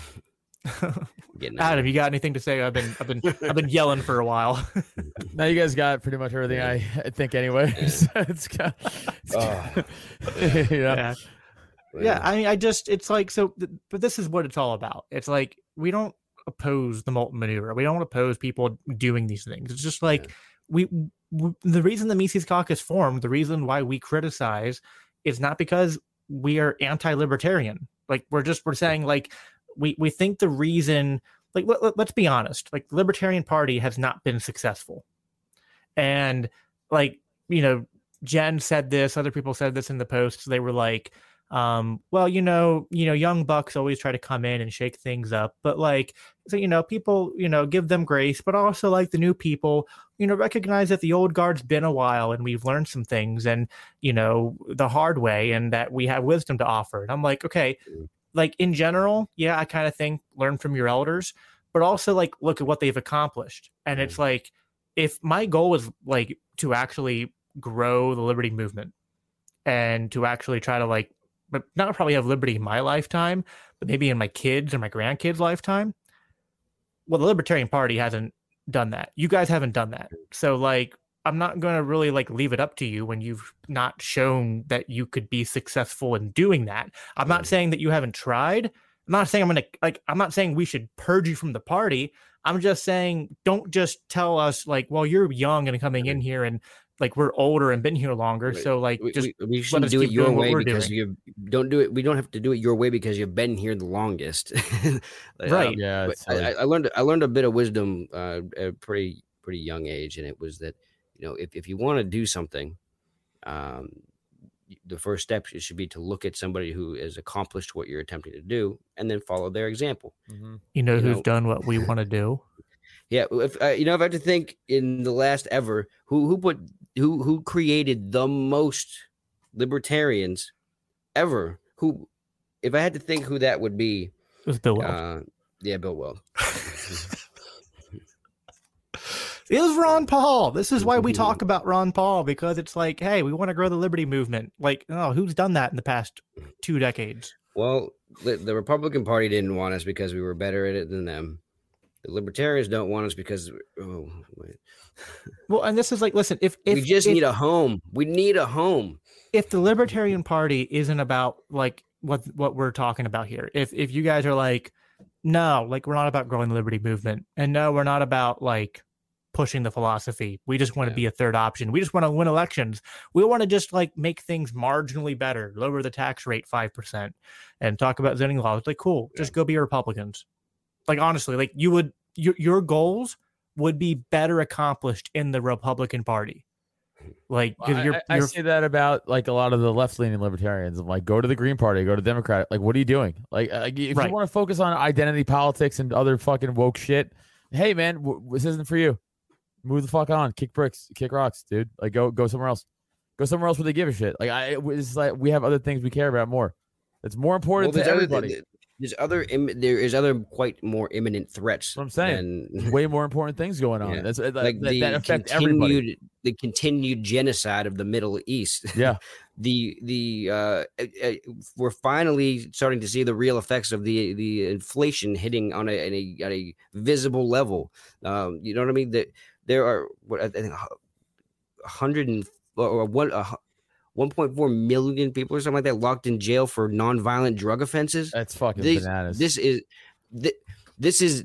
Getting out you got anything to say? I've been I've been I've been yelling for a while. Now you guys got pretty much everything I, I think anyway. Yeah. So it's got, it's Oh. got- you know? yeah. yeah i mean i just it's like so but this is what it's all about it's like we don't oppose the Moulton maneuver we don't oppose people doing these things it's just like we w- the reason the mises caucus formed the reason why we criticize is not because we are anti-libertarian like we're just we're saying like we we think the reason like let, let, let's be honest like the libertarian party has not been successful. And like you know jen said this other people said this in the posts they were like um well you know you know young bucks always try to come in and shake things up. But like so you know people you know give them grace but also like the new people you know recognize that the old guard's been a while and we've learned some things and you know the hard way and that we have wisdom to offer. And i'm like okay Mm. Like in general yeah i kind of think learn from your elders but also like look at what they've accomplished and it's mm. like if my goal is like to actually grow the liberty movement and to actually try to like but not probably have liberty in my lifetime, but maybe in my kids or my grandkids' lifetime. Well, the Libertarian Party hasn't done that. You guys haven't done that. So like I'm not going to really like leave it up to you when you've not shown that you could be successful in doing that. I'm not Mm. saying that you haven't tried. I'm not saying I'm going to like I'm not saying we should purge you from the party. I'm just saying don't just tell us like, well, you're young and coming in here and like we're older and been here longer. Right. So like we, just we, we shouldn't do it your way we're because you don't do it. We don't have to do it your way because you've been here the longest. Right. um, Yeah. I. I I learned I learned a bit of wisdom uh, at a pretty pretty young age, and it was that you know if, if you want to do something, um, the first step sh- should be to look at somebody who has accomplished what you're attempting to do, and then follow their example. Mhm. you know you who's know- done what we want to do. Yeah, if uh, you know, if I had to think in the last ever, who who put who who created the most libertarians ever? Who, if I had to think who that would be, It was Bill Weld. uh, yeah, Bill Weld. It was Ron Paul. This is why we mm-hmm. talk about Ron Paul because it's like, hey, we want to grow the liberty movement. Like, oh, who's done that in the past two decades? Well, the, the Republican Party didn't want us because we were better at it than them. The Libertarians don't want us because oh, wait. Well, and this is like, listen, if if we just if, need a home. We need a home. if the Libertarian Party isn't about like what what we're talking about here, if if you guys are like, no, like we're not about growing the liberty movement, and no, we're not about like pushing the philosophy. We just want to be a third option. We just want to win elections. We want to just like make things marginally better, lower the tax rate five percent, and talk about zoning laws. Like, cool, just go be Republicans. Like honestly, like you would your your goals would be better accomplished in the Republican Party. Like, Well, I, you're, I- I you're say that about like a lot of the left leaning libertarians. I'm like, go to the Green Party, go to Democrat. Like, what are you doing? Like, uh, if Right. you want to focus on identity politics and other fucking woke shit, hey man, w- this isn't for you. Move the fuck on, kick bricks, kick rocks, dude. Like, go go somewhere else. Go somewhere else where they give a shit. Like, I it's like we have other things we care about more. It's more important to there's other, everybody. there's other there is other quite more imminent threats. What I'm saying. than- Way more important things going on. Yeah. That's that, like that, the that affect everybody. continued the continued genocide of the Middle East. Yeah. the the uh, uh, uh, we're finally starting to see the real effects of the the inflation hitting on a, on a, on a visible level. Um, you know what I mean? That there are what I think a hundred and or one. Uh, 1.4 million people or something like that locked in jail for nonviolent drug offenses. That's fucking These- bananas. This is thi- this is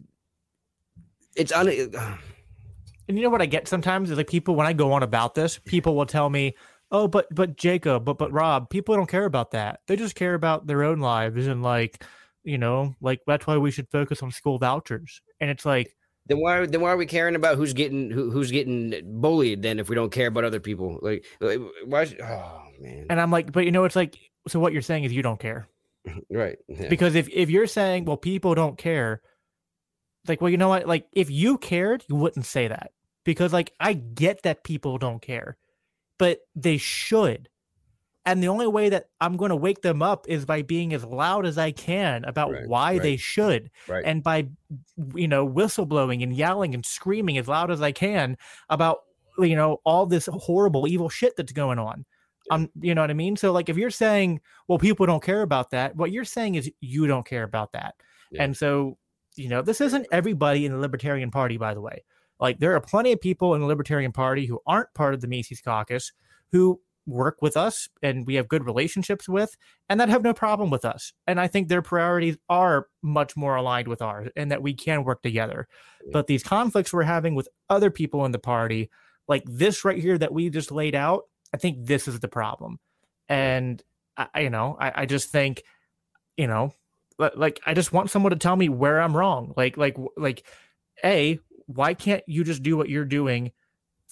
it's un And you know what I get sometimes is like people when I go on about this, people will tell me, "Oh, but but Jacob, but but Rob, people don't care about that. They just care about their own lives and like, you know, like that's why we should focus on school vouchers." And it's like, then why then why are we caring about who's getting who, who's getting bullied then if we don't care about other people? Like, like why should, oh man. And I'm like, but you know, it's like, so what you're saying is you don't care. Right yeah. because if if you're saying, well, people don't care, like, well, you know what, like if you cared, you wouldn't say that. Because like I get that people don't care, but they should. And the only way that I'm going to wake them up is by being as loud as I can about Right, why right. they should Right. and by you know whistleblowing and yelling and screaming as loud as I can about you know all this horrible evil shit that's going on. Um, you know what I mean? So like if you're saying, well, people don't care about that, what you're saying is you don't care about that. Yeah. And so, you know, this isn't everybody in the Libertarian Party, by the way. Like there are plenty of people in the Libertarian Party who aren't part of the Mises caucus who work with us and we have good relationships with and that have no problem with us. And I think their priorities are much more aligned with ours and that we can work together. But these conflicts we're having with other people in the party, like this right here that we just laid out, I think this is the problem. And I, you know, I, I just think, you know, like I just want someone to tell me where I'm wrong. Like, like, like, a why can't you just do what you're doing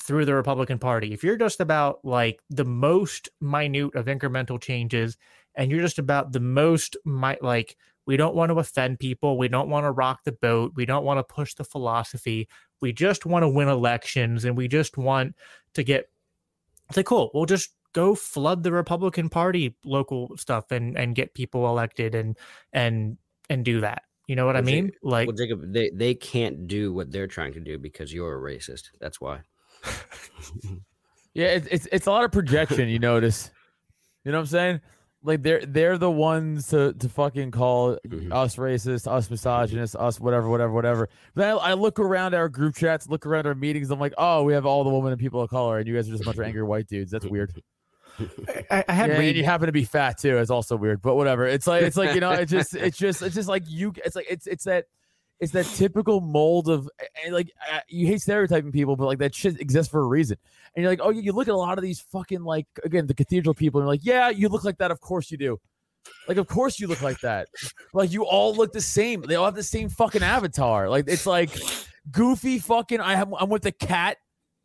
through the Republican Party? If you're just about like the most minute of incremental changes, and you're just about the most mi- like we don't want to offend people, we don't want to rock the boat, we don't want to push the philosophy, we just want to win elections, and we just want to get say cool we'll just go flood the republican party local stuff and and get people elected and and and do that you know what i Well, Jake- mean like well, Jacob, they, they can't do what they're trying to do because you're a racist. That's why. Yeah, it's it's it's a lot of projection. You notice, you know what I'm saying? Like they're they're the ones to to fucking call Mhm. us racist, us misogynist, us whatever, whatever, whatever. Then I, I look around our group chats, look around our meetings. I'm like, oh, we have all the women and people of color, and you guys are just a bunch of angry white dudes. That's weird. i, I had Yeah, read and you happen to be fat too. It's also weird, but whatever. It's like it's like you know, it's just it's just it's just like you. It's like it's it's that it's that typical mold of like you hate stereotyping people, but like that shit exists for a reason. And you're like, oh, you look at a lot of these fucking like again the cathedral people, and you're like, yeah, you look like that. Of course you do. Like, of course you look like that. Like, you all look the same. They all have the same fucking avatar. Like, it's like goofy fucking. I have. I'm with the cat,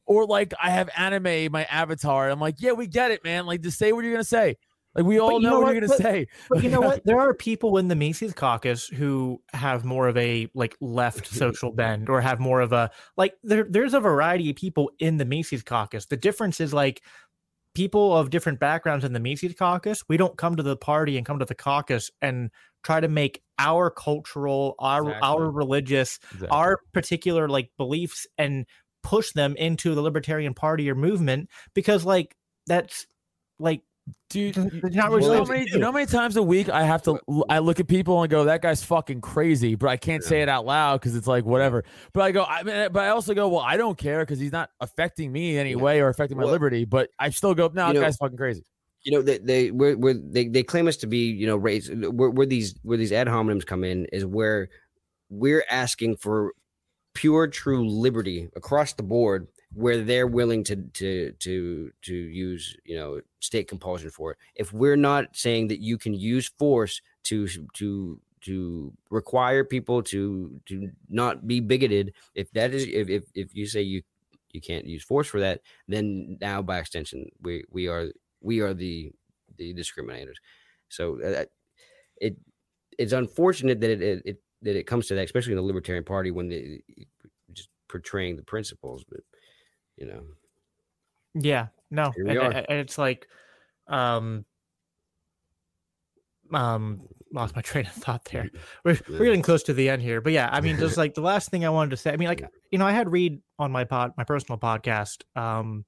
or like I have anime my avatar. I'm like, yeah, we get it, man. Like, just say what you're gonna say. Like, we all you know, know what, what? you're gonna say. but you know what there are people in the Mises caucus who have more of a like left social bend or have more of a like there there's a variety of people in the Mises caucus the difference is like people of different backgrounds in the Mises caucus, we don't come to the party and come to the caucus and try to make our cultural, our Exactly. our religious, our particular like beliefs and push them into the libertarian party or movement because like that's like dude. They're You, not you know how many, you know how many times a week I have to I look at people and go, that guy's fucking crazy, but I can't say it out loud because it's like whatever. But I go, I mean, but I also go, well, I don't care because he's not affecting me in any Yeah. way or affecting my Well, liberty. But I still go, no, you that guy's fucking crazy. you know they they we're, we're, they they claim us to be you know race where, where these where these ad hominems come in is where we're asking for pure true liberty across the board where they're willing to to to to use you know state compulsion for it. If we're not saying that you can use force to to to require people to to not be bigoted if that is if if, if you say you you can't use force for that then now by extension we we are we are the the discriminators. So uh, it it's unfortunate that it, it, it that it comes to that especially in the libertarian party when they just portraying the principles but you know Yeah, no, Here we and, are. and- it's like, um, um, lost my train of thought there. We're, Yeah. we're getting close to the end here, but yeah, I mean, just like the last thing I wanted to say. I mean, like you know, I had Reed on my pod, my personal podcast, um,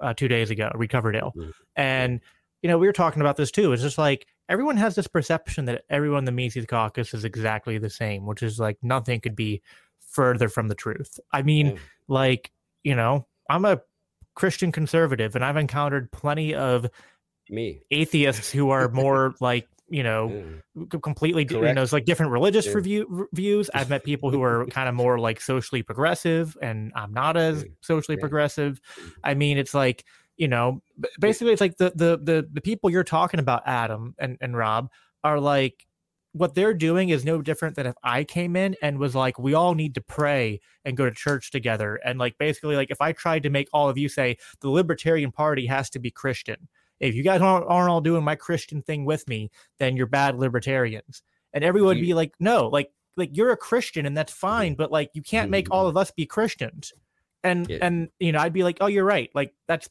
uh, two days ago, Recovered Ill, Mhm. and you know, we were talking about this too. It's just like everyone has this perception that everyone in the Mises caucus is exactly the same, which is like nothing could be further from the truth. I mean, Yeah. like you know, I'm a Christian conservative, and I've encountered plenty of me. atheists who are more like you know c- completely di- you know it's like different religious Yeah. review views. I've met people who are kind of more like socially progressive and i'm not as socially Yeah. progressive. I mean it's like you know basically it's like the the the, the people you're talking about adam and, and rob are like what they're doing is no different than if i came in and was like we all need to pray and go to church together and like basically like if i tried to make all of you say the libertarian party has to be christian if you guys aren't, aren't all doing my christian thing with me then you're bad libertarians and everyone would be mm. like no like like you're a christian and that's fine mm. but like you can't make all mm. of us be christians and Yeah. and you know i'd be like oh you're right like that's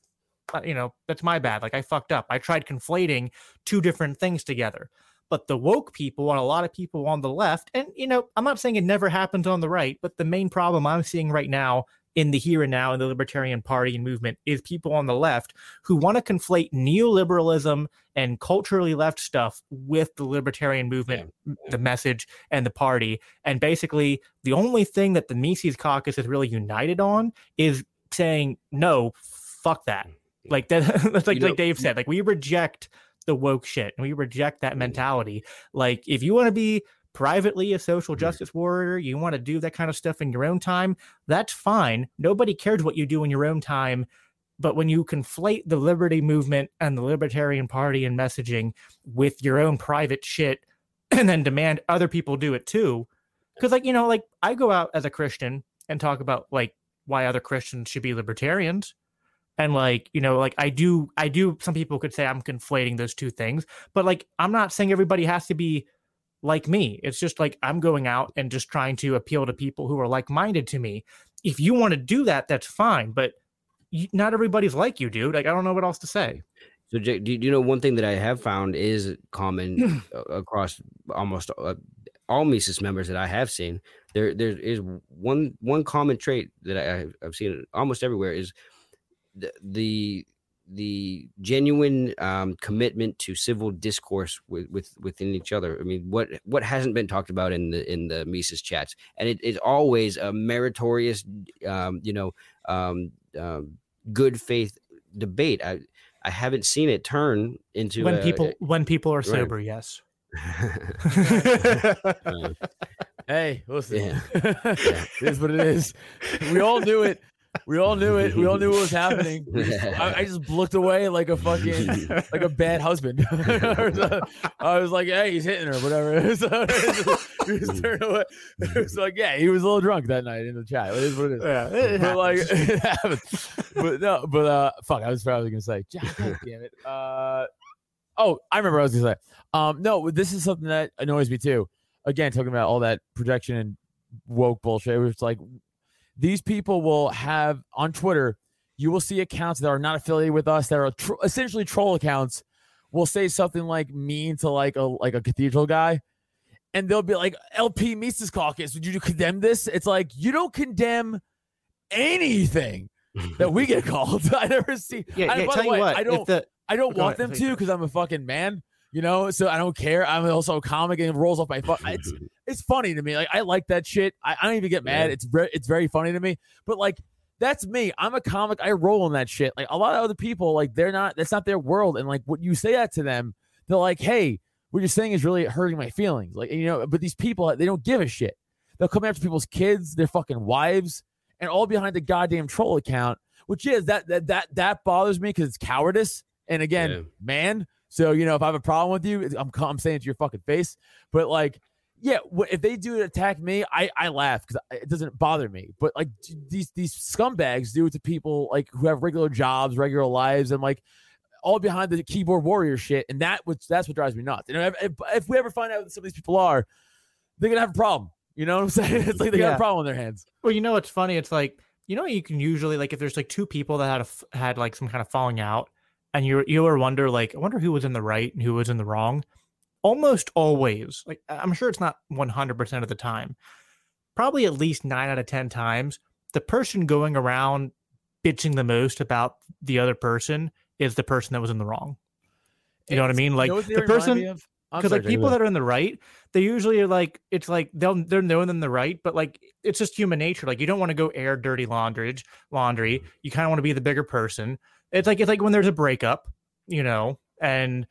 uh, you know, that's my bad. Like I fucked up. I tried conflating two different things together. But the woke people and a lot of people on the left, and you know, I'm not saying it never happens on the right, but the main problem I'm seeing right now in the here and now in the Libertarian Party and movement is people on the left who want to conflate neoliberalism and culturally left stuff with the Libertarian movement, yeah. the message, and the party. And basically, the only thing that the Mises caucus is really united on is saying, no, fuck that. Mm, like that, that's like, like Dave said, like we reject the woke shit and we reject that mm. mentality. Like if you want to be privately a social mm-hmm. justice warrior, you want to do that kind of stuff in your own time, that's fine. Nobody cares what you do in your own time. But when you conflate the liberty movement and the Libertarian Party and messaging with your own private shit and then demand other people do it too, because, like, you know, like I go out as a Christian and talk about like why other Christians should be libertarians. And like, you know, like I do, I do, some people could say I'm conflating those two things, but like, I'm not saying everybody has to be like me. It's just like I'm going out and just trying to appeal to people who are like minded to me. If you want to do that, that's fine. But you, not everybody's like you, dude. Like I don't know what else to say. So, Jake, do you know one thing that I have found is common across almost uh, all Mises members that I have seen? There, there is one one common trait that I, I've seen almost everywhere is the the the genuine um, commitment to civil discourse with, with within each other. I mean, what what hasn't been talked about in the in the Mises chats, and it is always a meritorious, um, you know, um, um, good faith debate. I I haven't seen it turn into when a, people a, when people are sober. Right. Yes. hey, listen. Yeah. yeah. it is what it is. We all do it. We all knew it. We all knew what was happening. I, I, just looked away like a fucking like a bad husband. I was like, "Hey, he's hitting her, whatever." so he just turned away. It was like, "Yeah, he was a little drunk that night in the chat." It is what it is. Yeah, it but like. But no, but uh, fuck, I was probably gonna say, God damn it. Uh, oh, I remember I was gonna say. Um, no, this is something that annoys me too. Again, talking about all that projection and woke bullshit. It was like these people will have on Twitter, you will see accounts that are not affiliated with us that are essentially troll accounts will say something like mean to like a like a cathedral guy and they'll be like LP Mises caucus would you condemn this? It's like you don't condemn anything that we get called. I never see yeah, I, yeah tell you way, what I don't the, I don't want them to because I'm a fucking man you know so I don't care I'm also a comic and it rolls off my foot it's it's funny to me. Like I like that shit. I, I don't even get mad. It's very it's very funny to me. But like that's me. I'm a comic. I roll in that shit. Like a lot of other people, like they're not. That's not their world. And like what you say that to them, they're like, "Hey, what you're saying is really hurting my feelings." Like you know. But these people, they don't give a shit. They'll come after people's kids, their fucking wives, and all behind the goddamn troll account. Which is that that that that bothers me because it's cowardice. And again, yeah. man. So you know, if I have a problem with you, I'm I'm saying to your fucking face. But like yeah, if they do attack me, I, I laugh because it doesn't bother me. But like these these scumbags do it to people like who have regular jobs, regular lives, and like all behind the keyboard warrior shit. And that which that's what drives me nuts. You know, if, if, if we ever find out who some of these people are, they're gonna have a problem. You know what I'm saying? It's like they yeah. got a problem on their hands. Well, you know what's funny? It's like you know you can usually like if there's like two people that had a, had like some kind of falling out, and you you ever wonder like I wonder who was in the right and who was in the wrong almost always, like I'm sure it's not 100% of the time, probably at least nine out of 10 times, the person going around bitching the most about the other person is the person that was in the wrong. You know what I mean? Like the person, because like people that are in the right, they usually are like it's like they'll they're knowing in the right, but like it's just human nature. Like you don't want to go air dirty laundry. Laundry. You kind of want to be the bigger person. It's like it's like when there's a breakup, you know, and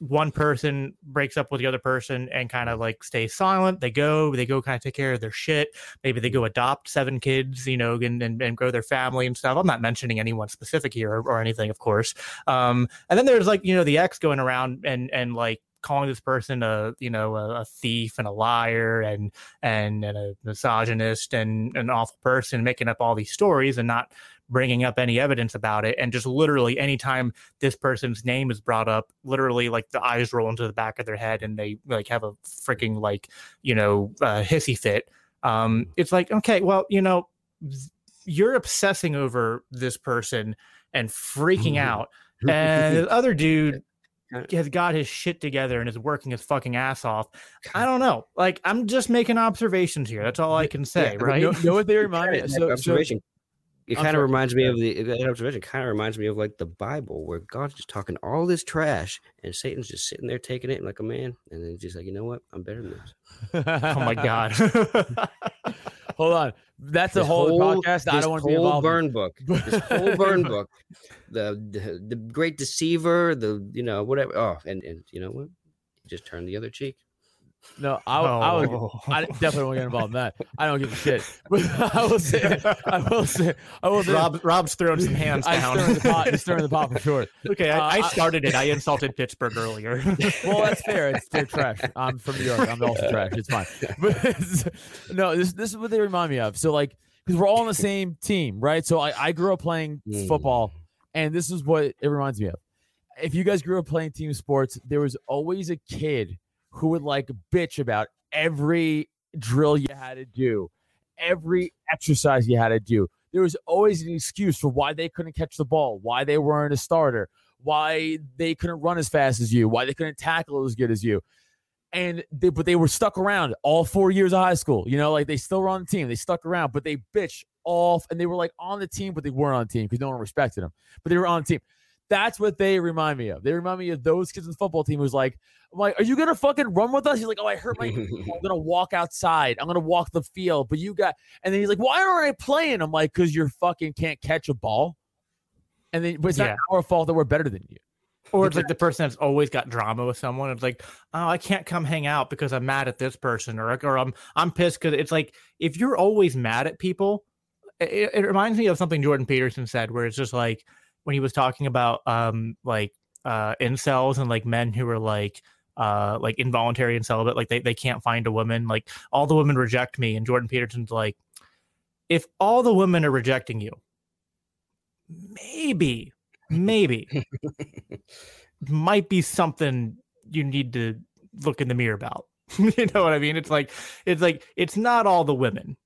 one person breaks up with the other person and kind of like stays silent. They go, they go kind of take care of their shit. Maybe they go adopt seven kids, you know, and, and, and grow their family and stuff. I'm not mentioning anyone specific here or, or anything, of course. Um, and then there's like, you know, the ex going around and, and like, calling this person a you know a, a, thief and a liar and and, and a misogynist and an awful person making up all these stories and not bringing up any evidence about it and just literally anytime this person's name is brought up literally like the eyes roll into the back of their head and they like have a freaking like you know uh, hissy fit um it's like okay well you know you're obsessing over this person and freaking out. And the other dude has got his shit together and is working his fucking ass off. I don't know. Like I'm just making observations here. That's all I can say, Yeah, right? know, know what they remind me? So, so observation. It kind of reminds me of the that observation. Kind of reminds me of like the Bible, where God's just talking all this trash, and Satan's just sitting there taking it like a man, and then he's just like, you know what, I'm better than this. oh my god. hold on. That's a This whole, podcast. I don't want to be whole involved. in. burn book. This whole burn book. The, the the great deceiver. The you know whatever. Oh, and and you know what? Just turned the other cheek. No, I, I, would, Oh. I definitely won't get involved in that. I don't give a shit. But I will say, I will say, I will say. Rob, Rob's throwing some hands I down. stir in the pot. Stir in the pot for sure. okay, Uh, I, I I- started it. I insulted Pittsburgh earlier. Well, that's fair. It's they're trash. I'm from New York. I'm also trash. It's fine. But no, this this is what they remind me of. So like, because we're all on the same team, right? So I, I grew up playing Mm. football, and this is what it reminds me of. If you guys grew up playing team sports, there was always a kid who would like bitch about every drill you had to do, every exercise you had to do. There was always an excuse for why they couldn't catch the ball, why they weren't a starter, why they couldn't run as fast as you, why they couldn't tackle as good as you. And they, but they were stuck around all four years of high school. You know, like they still were on the team. They stuck around, but they bitched off and they were like on the team, but they weren't on the team because no one respected them. But they were on the team. That's what they remind me of. They remind me of those kids in the football team who's like, I'm like, are you gonna fucking run with us? He's like, oh, I hurt my. I'm gonna walk outside. I'm gonna walk the field. But you got, and then he's like, why aren't I playing? I'm like, because you're fucking can't catch a ball. And then, but it's Yeah. not our fault that we're better than you. or it's like the person that's always got drama with someone. It's like, oh, I can't come hang out because I'm mad at this person, or or I'm I'm pissed because it's like if you're always mad at people, it, it reminds me of something Jordan Peterson said, where it's just like when he was talking about um like uh incels and like men who are like uh like involuntary and celibate, like they they can't find a woman, like all the women reject me, and Jordan Peterson's like, if all the women are rejecting you, maybe maybe might be something you need to look in the mirror about. you know what I mean? It's like it's like it's not all the women.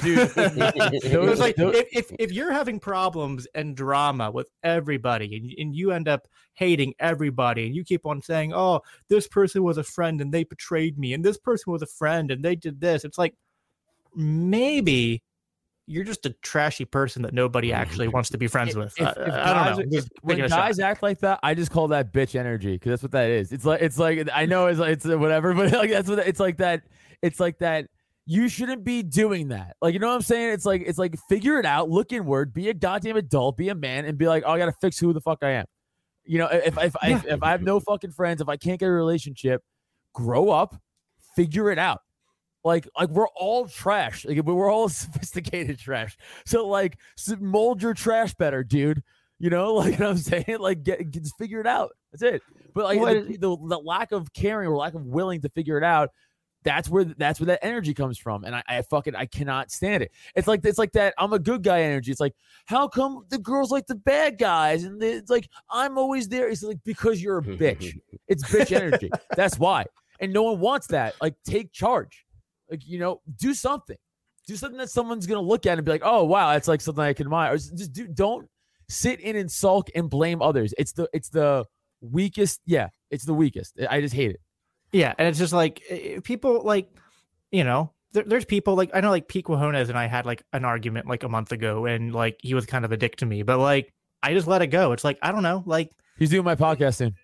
Dude, it's like if, if if you're having problems and drama with everybody and, and you end up hating everybody and you keep on saying, Oh, this person was a friend and they betrayed me, and this person was a friend and they did this, it's like maybe you're just a trashy person that nobody actually wants to be friends with. if- I, if I don't guys know. are- Just when taking shot. guys act like that, I just call that bitch energy because that's what that is. It's like it's like I know it's like, it's whatever, but like that's what it's like that. It's like that. You shouldn't be doing that. Like you know what I'm saying? It's like it's like figure it out, look inward, be a goddamn adult, be a man, and be like, oh, I gotta fix who the fuck I am. You know, if if if, if I have no fucking friends, if I can't get a relationship, grow up, figure it out. Like like we're all trash. Like we're all sophisticated trash. So like mold your trash better, dude. You know, like what I'm saying, like get, get figure it out. That's it. But like the, the, the lack of caring or lack of willing to figure it out, that's where that's where that energy comes from. And I, I fucking I cannot stand it. It's like it's like that I'm a good guy energy. It's like how come the girls like the bad guys and it's like I'm always there. It's like because you're a bitch. It's bitch energy. That's why. And no one wants that. Like take charge. Like you know, do something. Do something that someone's gonna look at and be like, oh wow, that's like something I can admire. Or just just do don't sit in and sulk and blame others. It's the it's the weakest. Yeah, it's the weakest. I just hate it. Yeah, and it's just like people like, you know, there, there's people like I know like Pete Quiñones and I had like an argument like a month ago, and like he was kind of a dick to me, but like I just let it go. It's like I don't know, like He's doing my podcast soon.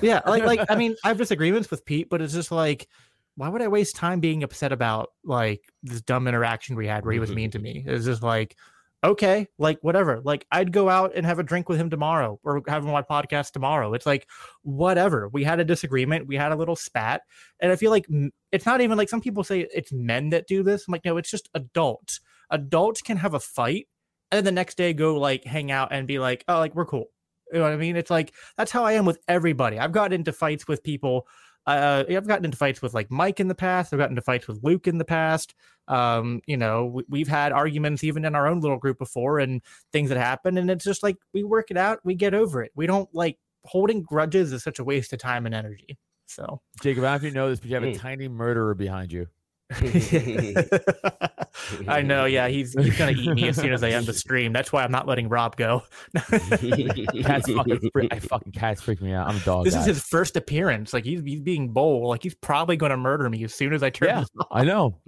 yeah, like like I mean I have disagreements with Pete, but it's just like why would I waste time being upset about like this dumb interaction we had where he was mm-hmm. mean to me? It's just like okay, like whatever. Like I'd go out and have a drink with him tomorrow or have my podcast tomorrow. It's like whatever. We had a disagreement, we had a little spat, and I feel like it's not even like some people say it's men that do this. I'm like, no, it's just adults. Adults can have a fight and then the next day go like hang out and be like, oh, like we're cool. You know what I mean? It's like that's how I am with everybody. I've gotten into fights with people. Uh, I've gotten into fights with like Mike in the past. I've gotten into fights with Luke in the past. Um, you know, we, we've had arguments even in our own little group before, and things that happen. And it's just like we work it out, we get over it. We don't like holding grudges is such a waste of time and energy. So Jacob, I don't know if you know this, but you have a Mm. tiny murderer behind you. I know. Yeah, he's he's gonna eat me as soon as I end the stream. That's why I'm not letting Rob go. Cat's fucking, freak, I fucking cats freak me out. I'm a dog. this guy. is his first appearance. Like he's he's being bold. Like he's probably gonna murder me as soon as I turn. Yeah, this off. I know.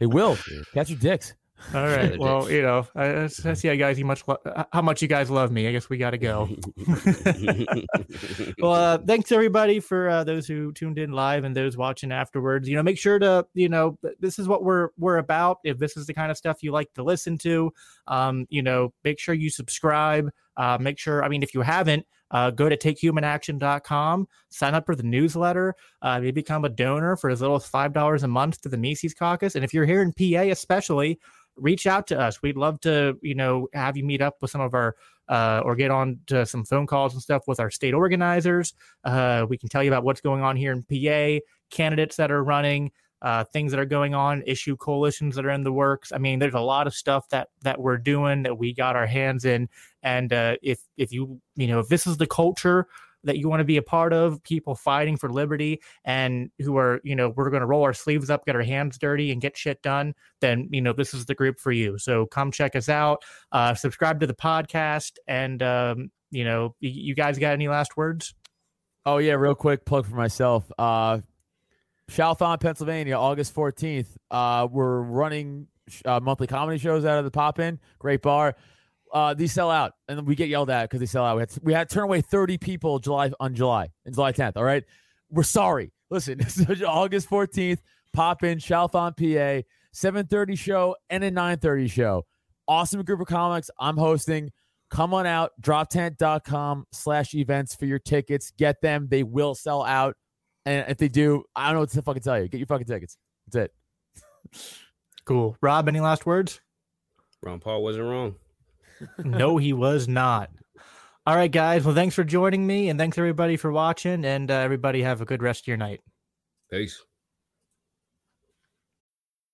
They will. Cats are dicks. All right. Well, you know, I, that's, that's yeah, guys. You much lo- how much you guys love me. I guess we got to go. well, uh, thanks everybody for uh, those who tuned in live and those watching afterwards. You know, make sure to you know this is what we're we're about. If this is the kind of stuff you like to listen to, um, you know, make sure you subscribe. Uh, make sure. I mean, if you haven't. Uh, go to takehumanaction.com, sign up for the newsletter, uh, maybe become a donor for as little as $5 a month to the Mises Caucus. And if you're here in PA, especially, reach out to us. We'd love to, you know, have you meet up with some of our uh, or get on to some phone calls and stuff with our state organizers. Uh, we can tell you about what's going on here in PA, candidates that are running, uh, things that are going on, issue coalitions that are in the works. I mean, there's a lot of stuff that that we're doing that we got our hands in. And uh, if if you you know if this is the culture that you want to be a part of, people fighting for liberty and who are, you know, we're going to roll our sleeves up, get our hands dirty, and get shit done, then, you know, this is the group for you. So come check us out, uh, subscribe to the podcast, and, um, you know, you guys got any last words? Oh yeah, real quick plug for myself. Uh Chalfont, Pennsylvania, August 14th. Uh we're running uh, monthly comedy shows out of the Pop In. Great bar. Uh these sell out and we get yelled at because they sell out. We had to, we had to turn away 30 people July on July in July 10th. All right. We're sorry. Listen, this is August 14th, Pop In, Chalfont, PA, 7:30 show and a 9:30 show. Awesome group of comics. I'm hosting. Come on out, droptent.com slash events for your tickets. Get them. They will sell out. And if they do, I don't know what to fucking tell you. Get your fucking tickets. That's it. Cool. Rob, any last words? Ron Paul wasn't wrong. no, he was not. All right, guys. Well, thanks for joining me, and thanks everybody for watching. And uh, everybody have a good rest of your night. Peace.